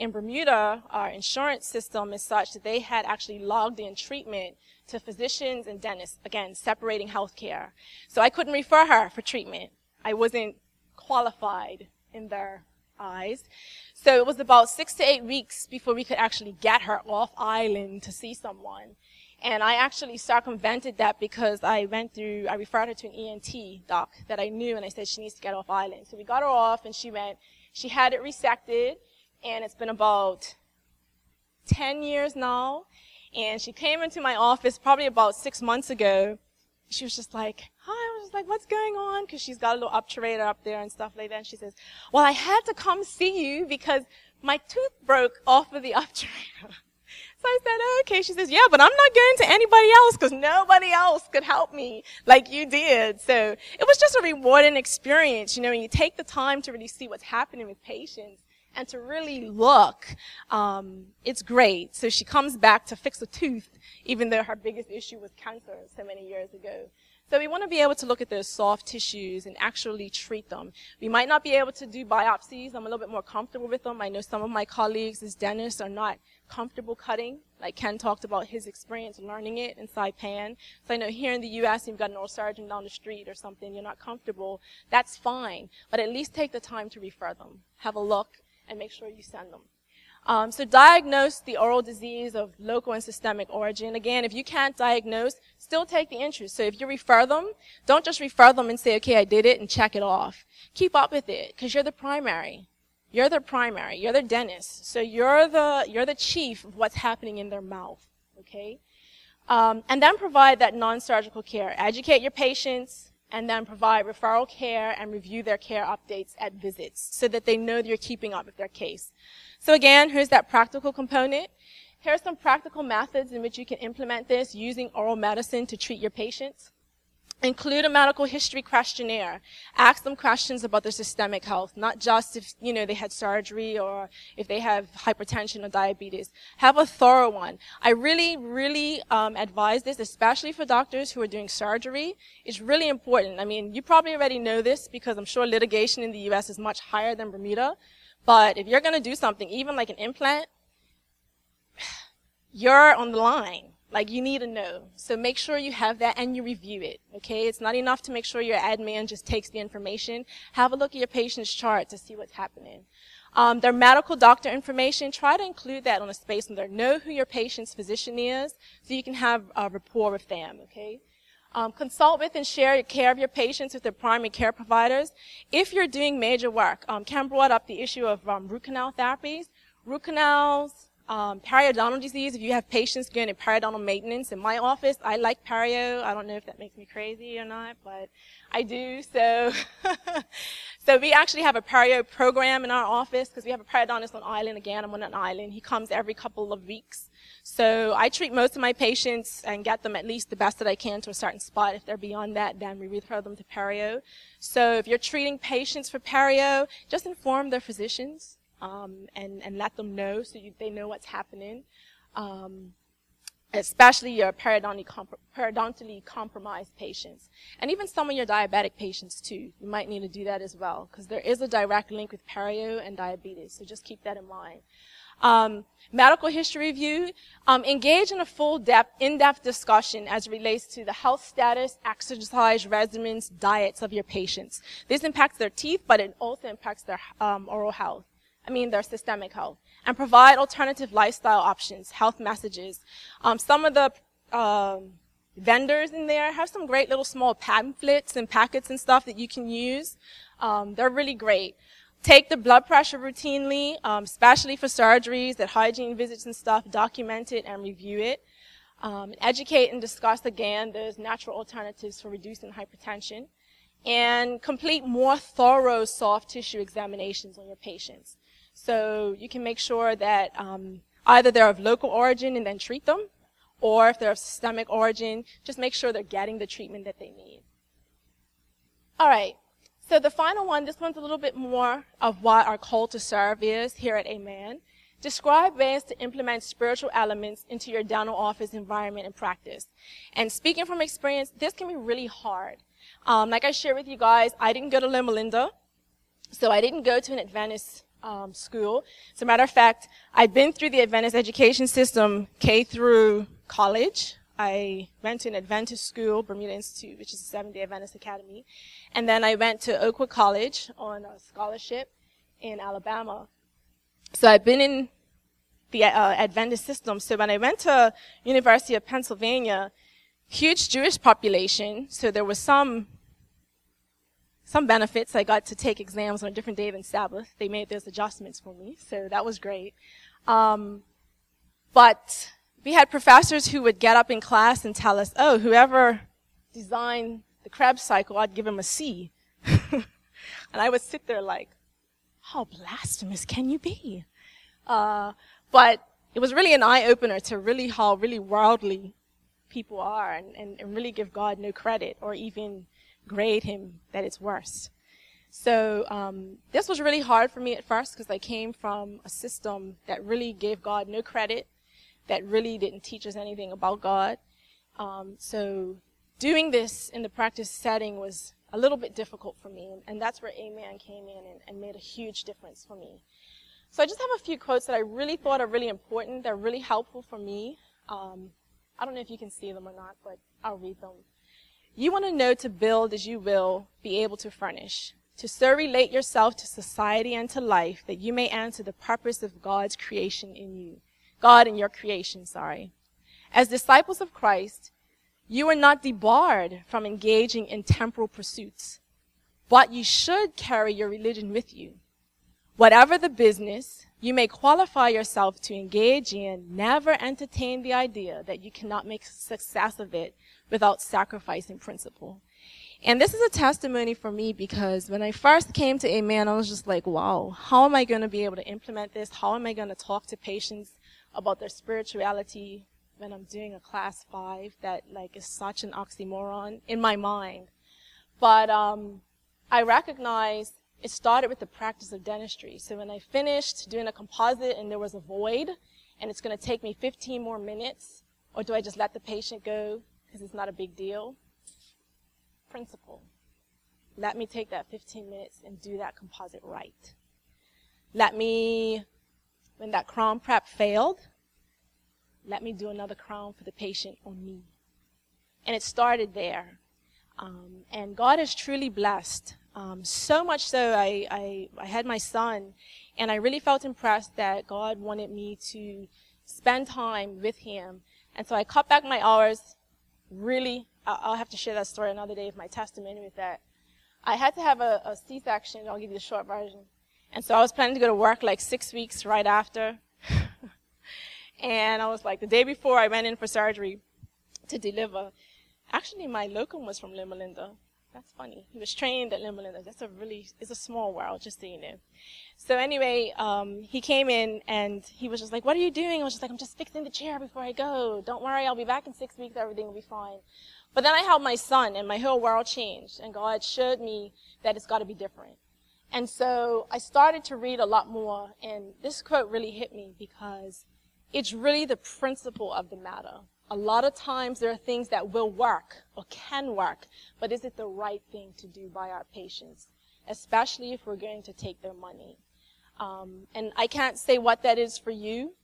in Bermuda, our insurance system is such that they had actually logged in treatment to physicians and dentists, again, separating healthcare. So I couldn't refer her for treatment. I wasn't qualified in their eyes. So it was about six to eight weeks before we could actually get her off island to see someone. And I actually circumvented that because I went through, I referred her to an ENT doc that I knew and I said she needs to get off island. So we got her off and she went, she had it resected and it's been about 10 years now. And she came into my office probably about six months ago. She was just like, hi, I was just like, what's going on? Cause she's got a little obturator up there and stuff like that. And she says, well, I had to come see you because my tooth broke off of the obturator. So I said, oh, okay. She says, yeah, but I'm not going to anybody else because nobody else could help me like you did. So it was just a rewarding experience, you know, when you take the time to really see what's happening with patients and to really look, um, it's great. So she comes back to fix a tooth, even though her biggest issue was cancer so many years ago. So we want to be able to look at those soft tissues and actually treat them. We might not be able to do biopsies. I'm a little bit more comfortable with them. I know some of my colleagues as dentists are not comfortable cutting Like Ken talked about his experience learning it in Saipan. So I know here in the U.S. you've got an oral surgeon down the street or something, you're not comfortable. That's fine. But at least take the time to refer them. Have a look and make sure you send them. Um, so diagnose the oral disease of local and systemic origin. Again, if you can't diagnose, still take the interest. So if you refer them, don't just refer them and say, okay, I did it and check it off. Keep up with it because you're the primary. You're their primary. You're their dentist. So you're the, you're the chief of what's happening in their mouth. Okay? Um, and then provide that non-surgical care. Educate your patients and then provide referral care and review their care updates at visits so that they know that you're keeping up with their case. So again, here's that practical component. Here are some practical methods in which you can implement this using oral medicine to treat your patients. Include a medical history questionnaire. Ask them questions about their systemic health, not just if, you know, they had surgery or if they have hypertension or diabetes. Have a thorough one. I really, really um, advise this, especially for doctors who are doing surgery. It's really important. I mean, you probably already know this because I'm sure litigation in the U.S. is much higher than Bermuda. But if you're going to do something, even like an implant, you're on the line. Like you need to know. So make sure you have that and you review it. Okay? It's not enough to make sure your admin just takes the information. Have a look at your patient's chart to see what's happening. Um, their medical doctor information, try to include that on a space there. Know who your patient's physician is so you can have a rapport with them, okay? Um, consult with and share care of your patients with their primary care providers. If you're doing major work, um, Ken brought up the issue of um, root canal therapies. Root canals, um, periodontal disease, if you have patients getting periodontal maintenance in my office, I like perio. I don't know if that makes me crazy or not, but I do. So, so we actually have a perio program in our office because we have a periodontist on island. Again, I'm on an island. He comes every couple of weeks. So I treat most of my patients and get them at least the best that I can to a certain spot. If they're beyond that, then we refer them to perio. So if you're treating patients for perio, just inform their physicians um, and, and let them know so you, they know what's happening. Um, especially your periodontally, periodontally compromised patients. And even some of your diabetic patients too. You might need to do that as well because there is a direct link with perio and diabetes. So just keep that in mind. Um, medical history review, um, engage in a full depth, in-depth discussion as relates to the health status, exercise regimens, diets of your patients. This impacts their teeth, but it also impacts their um, oral health. I mean their systemic health, and provide alternative lifestyle options, health messages. Um, some of the um, vendors in there have some great little small pamphlets and packets and stuff that you can use. Um, they're really great. Take the blood pressure routinely, um, especially for surgeries, that hygiene visits and stuff. Document it and review it. Um, educate and discuss again those natural alternatives for reducing hypertension and complete more thorough soft tissue examinations on your patients. So you can make sure that um, either they're of local origin and then treat them, or if they're of systemic origin, just make sure they're getting the treatment that they need. All right. So the final one, this one's a little bit more of what our call to serve is here at Amen. Describe ways to implement spiritual elements into your dental office environment and practice. And speaking from experience, this can be really hard. Um, like I shared with you guys, I didn't go to Loma Linda, so I didn't go to an Adventist um, school. As a matter of fact, I've been through the Adventist education system K through college. I went to an Adventist school, Bermuda Institute, which is a seventh-day Adventist academy. And then I went to Oakwood College on a scholarship in Alabama. So I've been in the uh, Adventist system. So when I went to University of Pennsylvania, huge Jewish population, so there was some some benefits. I got to take exams on a different day than Sabbath. They made those adjustments for me, so that was great. Um, but we had professors who would get up in class and tell us, "Oh, whoever designed the Krebs cycle, I'd give him a C." and I would sit there like, "How blasphemous can you be?" Uh, but it was really an eye opener to really how really worldly people are, and, and, and really give God no credit or even grade him that it's worse. So um, this was really hard for me at first because I came from a system that really gave God no credit, that really didn't teach us anything about God. Um, so doing this in the practice setting was a little bit difficult for me, and, and that's where Amen came in and, and, made a huge difference for me. So I just have a few quotes that I really thought are really important. They're really helpful for me. Um, I don't know if you can see them or not, but I'll read them. You want to know to build as you will be able to furnish, to so relate yourself to society and to life that you may answer the purpose of God's creation in you. God in your creation, sorry. As disciples of Christ, you are not debarred from engaging in temporal pursuits, but you should carry your religion with you. Whatever the business, you may qualify yourself to engage in, never entertain the idea that you cannot make success of it without sacrificing principle. And this is a testimony for me because when I first came to Amen, I was just like, wow, how am I going to be able to implement this? How am I going to talk to patients about their spirituality when I'm doing a class five that like is such an oxymoron in my mind? But, um, I recognized it started with the practice of dentistry. So when I finished doing a composite and there was a void and it's going to take me 15 more minutes, or do I just let the patient go because it's not a big deal? Principle. Let me take that 15 minutes and do that composite right. Let me, when that crown prep failed, let me do another crown for the patient on me. And it started there. Um, and God has truly blessed um, so much so, I, I, I had my son, and I really felt impressed that God wanted me to spend time with him. And so I cut back my hours. Really, I'll have to share that story another day of my testimony with that. I had to have a a C-section. I'll give you the short version. And so I was planning to go to work like six weeks right after. and I was like, the day before I went in for surgery to deliver. Actually, my locum was from Loma Linda. That's funny. He was trained at Loma Linda. That's a really, it's a small world, just so you know. So anyway, um, he came in and he was just like, what are you doing? I was just like, I'm just fixing the chair before I go. Don't worry, I'll be back in six weeks. Everything will be fine. But then I held my son and my whole world changed and God showed me that it's got to be different. And so I started to read a lot more and this quote really hit me because it's really the principle of the matter. A lot of times there are things that will work or can work, but is it the right thing to do by our patients, especially if we're going to take their money? Um, and I can't say what that is for you,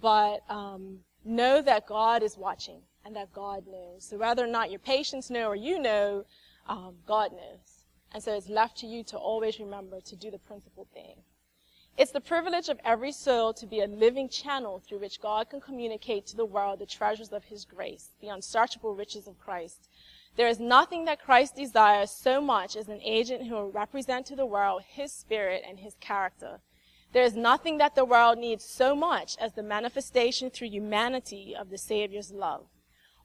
but um, know that God is watching and that God knows. So whether or not your patients know or you know, um, God knows. And so it's left to you to always remember to do the principle thing. It's the privilege of every soul to be a living channel through which God can communicate to the world the treasures of His grace, the unsearchable riches of Christ. There is nothing that Christ desires so much as an agent who will represent to the world His spirit and His character. There is nothing that the world needs so much as the manifestation through humanity of the Savior's love.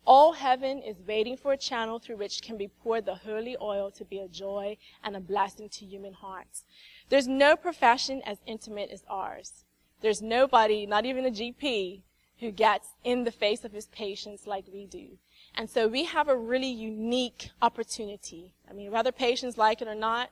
All heaven is waiting for a channel through which can be poured the holy oil to be a joy and a blessing to human hearts. There's no profession as intimate as ours. There's nobody, not even a GP, who gets in the face of his patients like we do. And so we have a really unique opportunity. I mean, whether patients like it or not,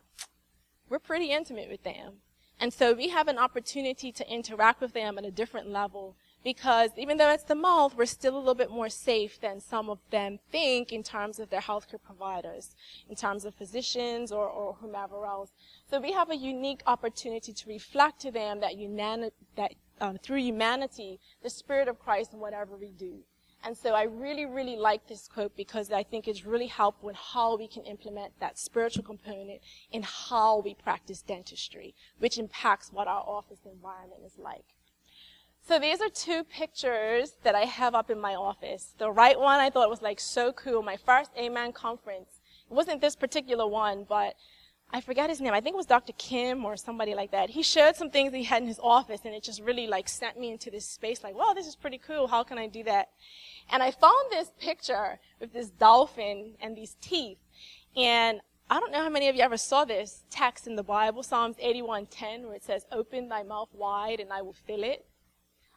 we're pretty intimate with them. And so we have an opportunity to interact with them at a different level because even though it's the mouth, we're still a little bit more safe than some of them think in terms of their healthcare providers, in terms of physicians or, or whomever else. So we have a unique opportunity to reflect to them that, unani- that um, through humanity, the Spirit of Christ in whatever we do. And so I really, really like this quote because I think it's really helpful in how we can implement that spiritual component in how we practice dentistry, which impacts what our office environment is like. So these are two pictures that I have up in my office. The right one I thought was like so cool. My first Amen conference. It wasn't this particular one, but I forgot his name. I think it was Dr. Kim or somebody like that. He showed some things he had in his office and it just really like sent me into this space like, wow, this is pretty cool. How can I do that? And I found this picture with this dolphin and these teeth. And I don't know how many of you ever saw this text in the Bible, Psalms 81:10, where it says, "Open thy mouth wide, and I will fill it."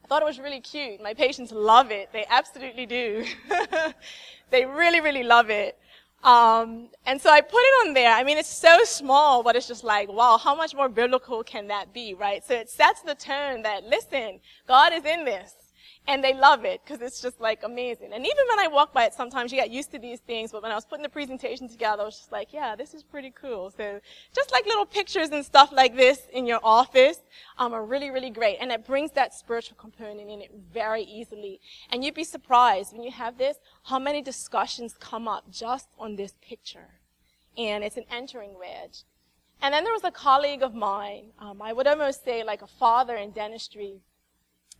I thought it was really cute. My patients love it. They absolutely do. they really, really love it. Um, and so I put it on there. I mean, it's so small, but it's just like, wow, how much more biblical can that be, right? So it sets the tone that, listen, God is in this. And they love it because it's just like amazing. And even when I walk by it, sometimes you get used to these things. But when I was putting the presentation together, I was just like, yeah, this is pretty cool. So just like little pictures and stuff like this in your office um, are really, really great. And it brings that spiritual component in it very easily. And you'd be surprised when you have this, how many discussions come up just on this picture. And it's an entering wedge. And then there was a colleague of mine, um, I would almost say like a father in dentistry,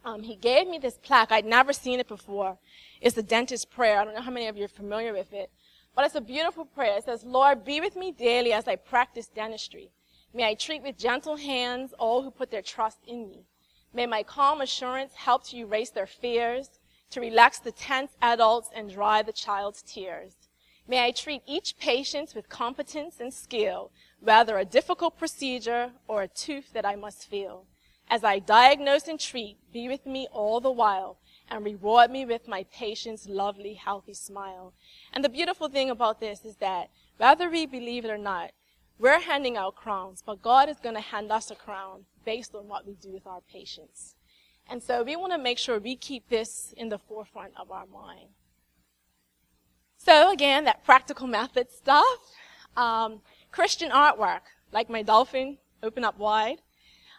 um, he gave me this plaque. I'd never seen it before. It's the dentist prayer. I don't know how many of you are familiar with it, but it's a beautiful prayer. It says, Lord, be with me daily as I practice dentistry. May I treat with gentle hands all who put their trust in me. May my calm assurance help to erase their fears, to relax the tense adults and dry the child's tears. May I treat each patient with competence and skill, whether a difficult procedure or a tooth that I must feel. As I diagnose and treat, be with me all the while and reward me with my patient's lovely, healthy smile. And the beautiful thing about this is that whether we believe it or not, we're handing out crowns, but God is going to hand us a crown based on what we do with our patients. And so we want to make sure we keep this in the forefront of our mind. So again, that practical method stuff. Um, Christian artwork, like my dolphin, open up wide.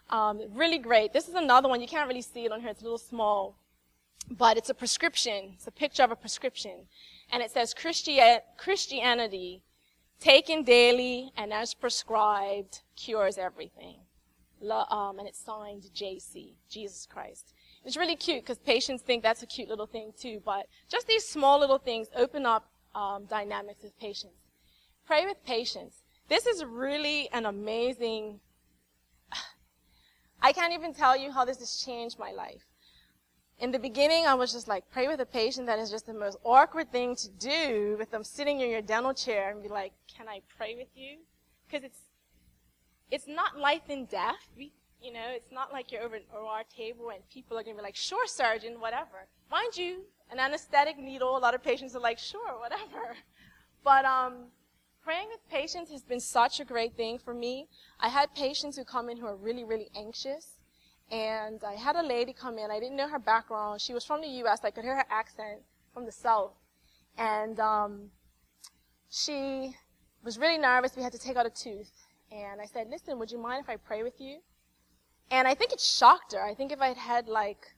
Um, really great. This is another one. You can't really see it on here. It's a little small. But it's a prescription. It's a picture of a prescription. And it says Christi- Christianity, taken daily and as prescribed, cures everything. Um, and it's signed JC, Jesus Christ. It's really cute because patients think that's a cute little thing too. But just these small little things open up um, dynamics with patients. Pray with patients. This is really an amazing I can't even tell you how this has changed my life. In the beginning, I was just like, pray with a patient that is just the most awkward thing to do with them sitting in your dental chair and be like, can I pray with you? Because it's, it's not life and death. We, you know, it's not like you're over an OR table and people are going to be like, sure, surgeon, whatever. Mind you, an anesthetic needle, a lot of patients are like, sure, whatever. But, um, praying with patients has been such a great thing for me. I had patients who come in who are really, really anxious. And I had a lady come in. I didn't know her background. She was from the U.S. I could hear her accent from the South. And um, she was really nervous. We had to take out a tooth. And I said, listen, would you mind if I pray with you? And I think it shocked her. I think if I'd had like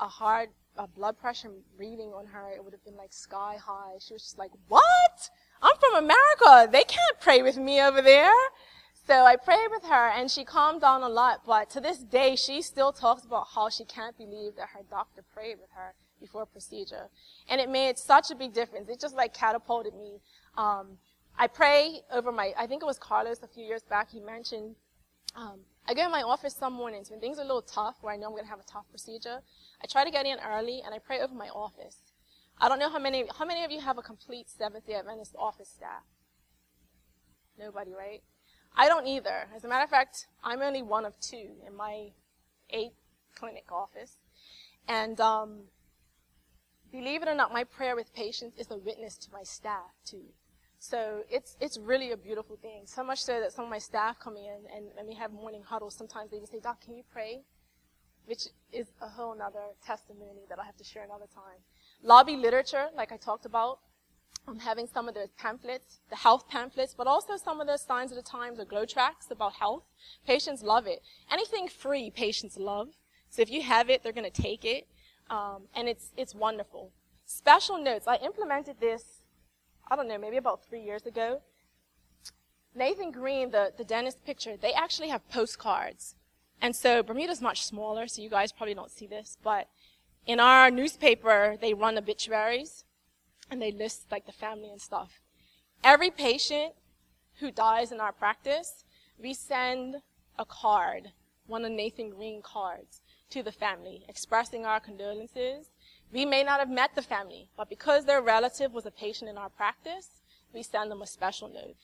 a hard a blood pressure reading on her, it would have been like sky high. She was just like, what? I'm from America. They can't pray with me over there. So I prayed with her and she calmed down a lot, but to this day, she still talks about how she can't believe that her doctor prayed with her before procedure. And it made such a big difference. It just like catapulted me. Um, I pray over my, I think it was Carlos a few years back, he mentioned, um, I go in my office some mornings when things are a little tough, where I know I'm going to have a tough procedure. I try to get in early and I pray over my office. I don't know how many, how many of you have a complete Seventh day Adventist office staff? Nobody, right? I don't either. As a matter of fact, I'm only one of two in my eight clinic office. And um, believe it or not, my prayer with patients is a witness to my staff too. So it's it's really a beautiful thing. So much so that some of my staff come in and, and we have morning huddles. Sometimes they just say, Doc, can you pray? Which is a whole other testimony that I have to share another time. Lobby literature, like I talked about, um, having some of the pamphlets, the health pamphlets, but also some of the signs of the times or GLOW tracts about health. Patients love it. Anything free, patients love. So if you have it, they're going to take it. Um, and it's, it's wonderful. Special notes. I implemented this, I don't know, maybe about three years ago. Nathan Greene, the, the dentist picture, they actually have postcards. And so Bermuda's much smaller, so you guys probably don't see this, but in our newspaper, they run obituaries and they list like the family and stuff. Every patient who dies in our practice, we send a card, one of Nathan Greene cards, to the family expressing our condolences. We may not have met the family, but because their relative was a patient in our practice, we send them a special note.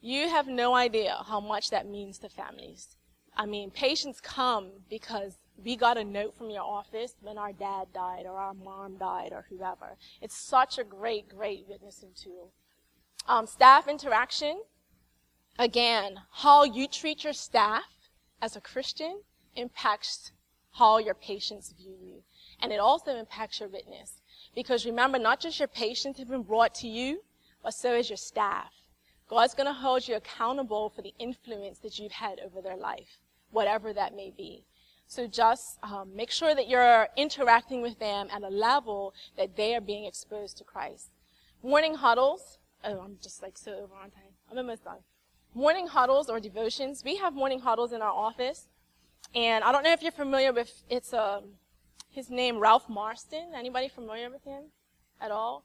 You have no idea how much that means to families. I mean, patients come because we got a note from your office when our dad died or our mom died or whoever. It's such a great, great witnessing tool. Um, staff interaction. Again, how you treat your staff as a Christian impacts how your patients view you. And it also impacts your witness. Because remember, not just your patients have been brought to you, but so is your staff. God's going to hold you accountable for the influence that you've had over their life, whatever that may be. So just um, make sure that you're interacting with them at a level that they are being exposed to Christ. Morning huddles. Oh, I'm just like so over on time. I'm almost done. Morning huddles or devotions. We have morning huddles in our office, and I don't know if you're familiar with it's um, his name Ralph Marston. Anybody familiar with him at all?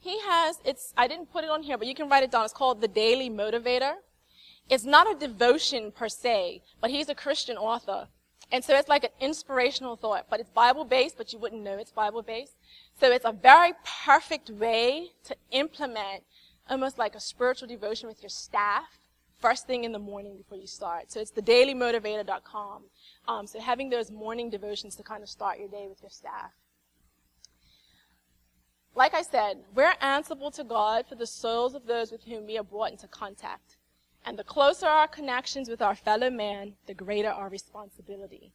He has it's I didn't put it on here, but you can write it down. It's called the Daily Motivator. It's not a devotion per se, but he's a Christian author and so it's like an inspirational thought, but it's Bible based, but you wouldn't know it's Bible based. So it's a very perfect way to implement almost like a spiritual devotion with your staff first thing in the morning before you start. So it's the dailymotivator.com. Um, so having those morning devotions to kind of start your day with your staff. Like I said, we're answerable to God for the souls of those with whom we are brought into contact. And the closer our connections with our fellow man, the greater our responsibility.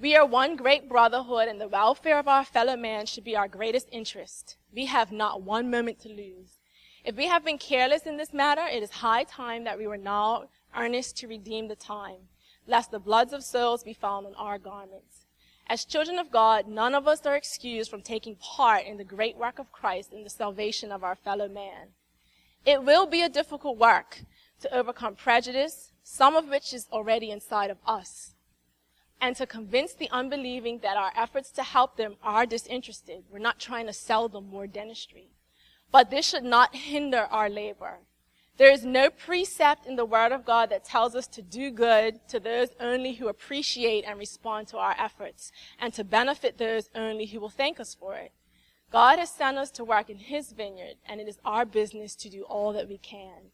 We are one great brotherhood, and the welfare of our fellow man should be our greatest interest. We have not one moment to lose. If we have been careless in this matter, it is high time that we were now earnest to redeem the time, lest the bloods of souls be found on our garments. As children of God, none of us are excused from taking part in the great work of Christ in the salvation of our fellow man. It will be a difficult work, to overcome prejudice, some of which is already inside of us, and to convince the unbelieving that our efforts to help them are disinterested. We're not trying to sell them more dentistry. But this should not hinder our labor. There is no precept in the Word of God that tells us to do good to those only who appreciate and respond to our efforts, and to benefit those only who will thank us for it. God has sent us to work in His vineyard, and it is our business to do all that we can.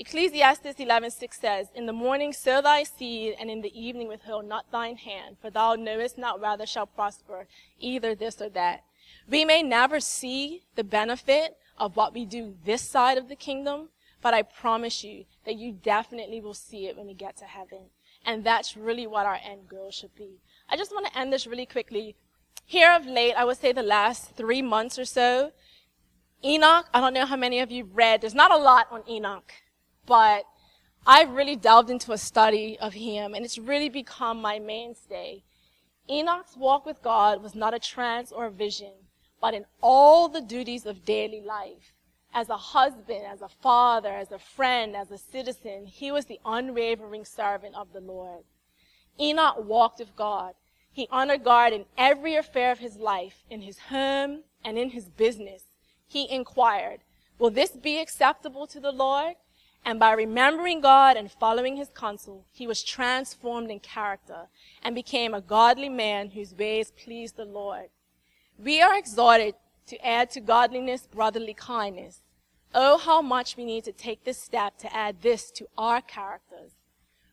Ecclesiastes 11:6 says, "In the morning sow thy seed, and in the evening withhold not thine hand, for thou knowest not whether shall prosper either this or that." We may never see the benefit of what we do this side of the kingdom, but I promise you that you definitely will see it when we get to heaven. And that's really what our end goal should be. I just want to end this really quickly. Here of late, I would say the last three months or so, Enoch, I don't know how many of you read, there's not a lot on Enoch but I've really delved into a study of him, and it's really become my mainstay. Enoch's walk with God was not a trance or a vision, but in all the duties of daily life. As a husband, as a father, as a friend, as a citizen, he was the unwavering servant of the Lord. Enoch walked with God. He honored God in every affair of his life, in his home and in his business. He inquired, Will this be acceptable to the Lord? And by remembering God and following his counsel, he was transformed in character and became a godly man whose ways pleased the Lord. We are exhorted to add to godliness brotherly kindness. Oh, how much we need to take this step to add this to our characters.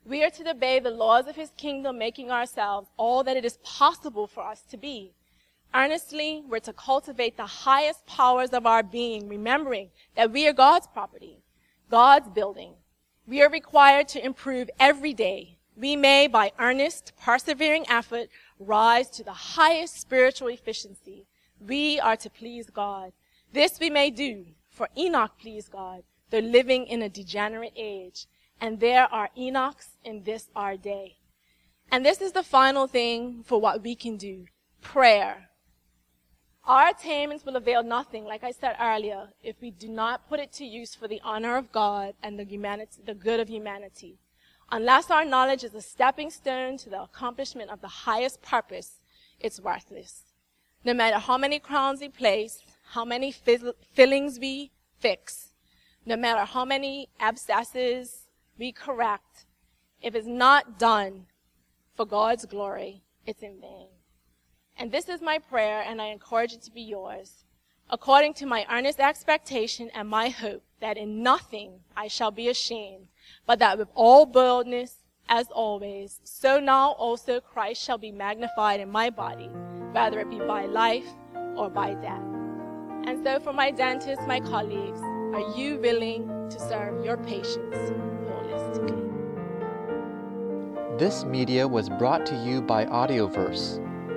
We are to obey the laws of his kingdom, making ourselves all that it is possible for us to be. Earnestly, we're to cultivate the highest powers of our being, remembering that we are God's property. God's building. We are required to improve every day. We may, by earnest, persevering effort, rise to the highest spiritual efficiency. We are to please God. This we may do, for Enoch pleased God, though living in a degenerate age. And there are Enochs in this our day. And this is the final thing for what we can do. Prayer. Our attainments will avail nothing, like I said earlier, if we do not put it to use for the honor of God and the, humanity, the good of humanity. Unless our knowledge is a stepping stone to the accomplishment of the highest purpose, it's worthless. No matter how many crowns we place, how many fillings we fix, no matter how many abscesses we correct, if it's not done for God's glory, it's in vain. And this is my prayer, and I encourage it to be yours, according to my earnest expectation and my hope that in nothing I shall be ashamed, but that with all boldness, as always, so now also Christ shall be magnified in my body, whether it be by life or by death. And so for my dentists, my colleagues, are you willing to serve your patients holistically? This media was brought to you by AudioVerse